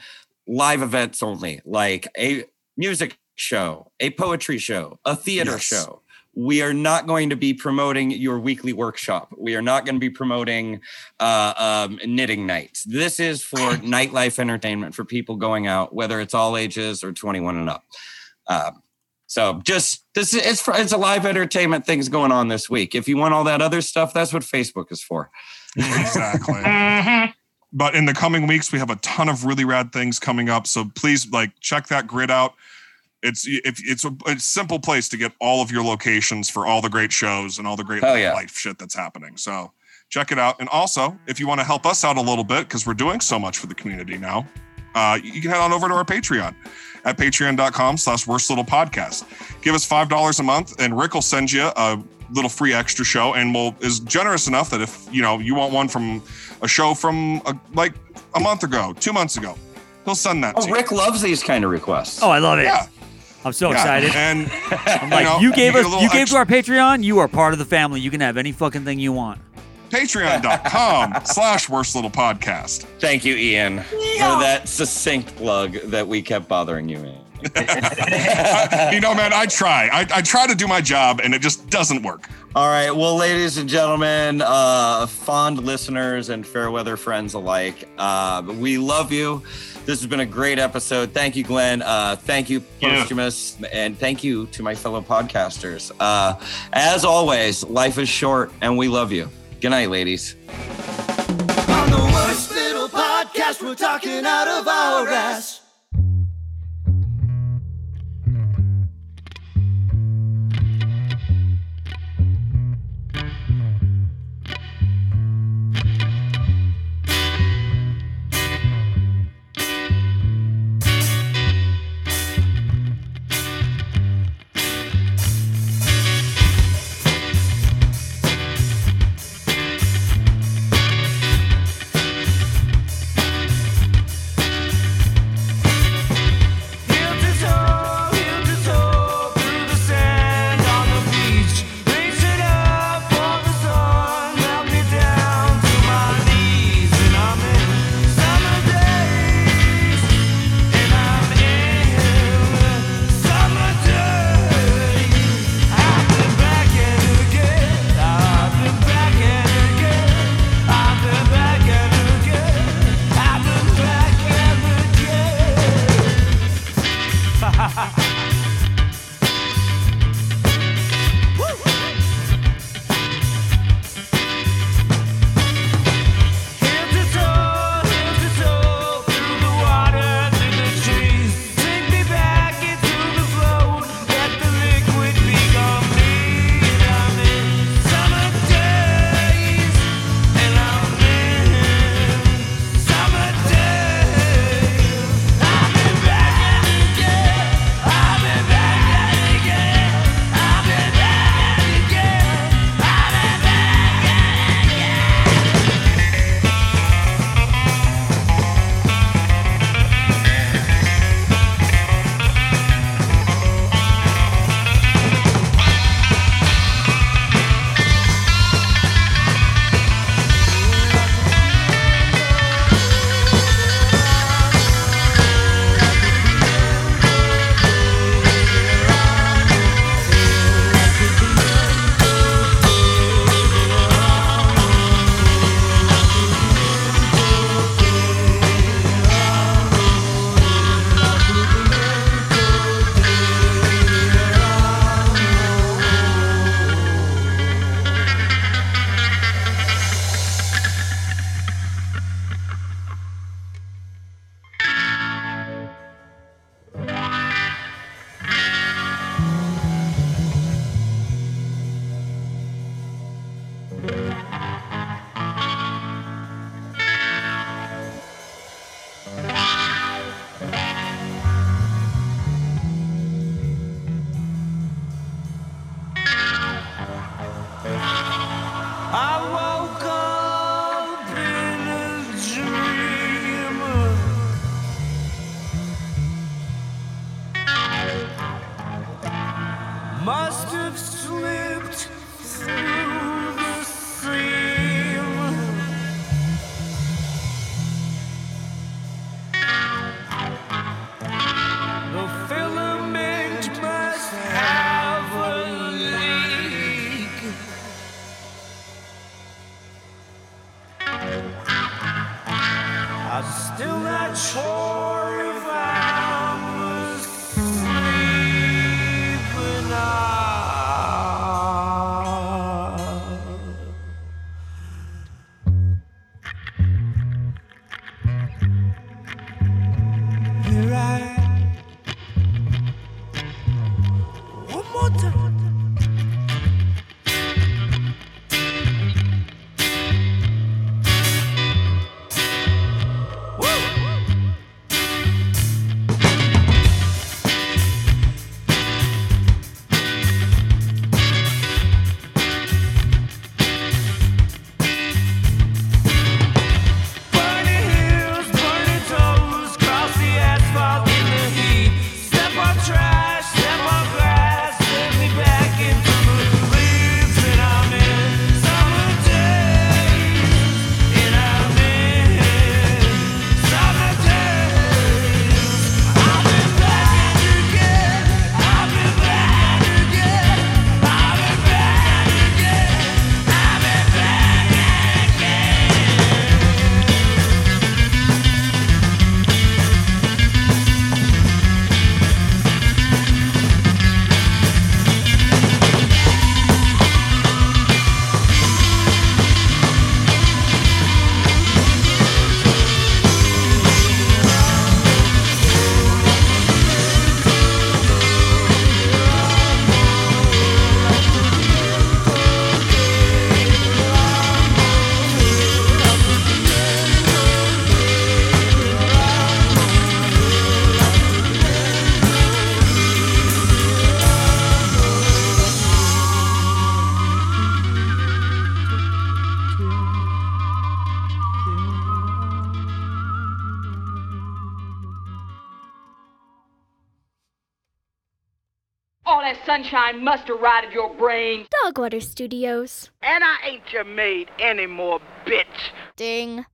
Speaker 5: live events only, like a music show, a poetry show, a theater
Speaker 9: Yes.
Speaker 5: show. We are not going to be promoting your weekly workshop. We are not going to be promoting uh, um, knitting nights. This is for nightlife entertainment for people going out, whether it's all ages or 21 and up. Um, so just this is it's, for, it's a live entertainment things going on this week. If you want all that other stuff, that's what Facebook is for.
Speaker 9: Exactly. But in the coming weeks, we have a ton of really rad things coming up. So please, like, check that grid out. It's if it's a, it's a simple place to get all of your locations for all the great shows and all the great
Speaker 5: yeah.
Speaker 9: life shit that's happening. So check it out. And also, if you want to help us out a little bit, because we're doing so much for the community now, uh, you can head on over to our Patreon at patreon.com slash worst little podcast. Give us five dollars a month, and Rick will send you a little free extra show and will is generous enough that if you know you want one from a show from a, like a month ago, two months ago, he'll send that
Speaker 5: Oh,
Speaker 9: to you.
Speaker 5: Rick loves these kind of requests.
Speaker 7: Oh, I love it.
Speaker 9: Yeah.
Speaker 7: I'm so
Speaker 9: Yeah,
Speaker 7: excited.
Speaker 9: And
Speaker 7: I'm like,
Speaker 9: know,
Speaker 7: you gave
Speaker 9: get
Speaker 7: us, you gave
Speaker 9: extra-
Speaker 7: to our Patreon. You are part of the family. You can have any fucking thing you want.
Speaker 9: patreon.com slash worst little podcast.
Speaker 5: Thank you, Ian, for that succinct plug that we kept bothering you in.
Speaker 9: You know, man, I try. I, I try to do my job and it just doesn't work.
Speaker 5: All right. Well, ladies and gentlemen, uh, fond listeners and fair weather friends alike, uh, we love you. This has been a great episode. Thank you, Glenn. Uh, thank you,
Speaker 8: Yeah.
Speaker 5: Posthumus. And thank you to my fellow podcasters. Uh, as always, life is short and we love you. Good night, ladies.
Speaker 11: On the worst little podcast, we're talking out of our ass. Still not sure.
Speaker 2: Must right of your brain.
Speaker 12: Dogwater Studios.
Speaker 2: And I ain't your maid anymore, bitch.
Speaker 12: Ding.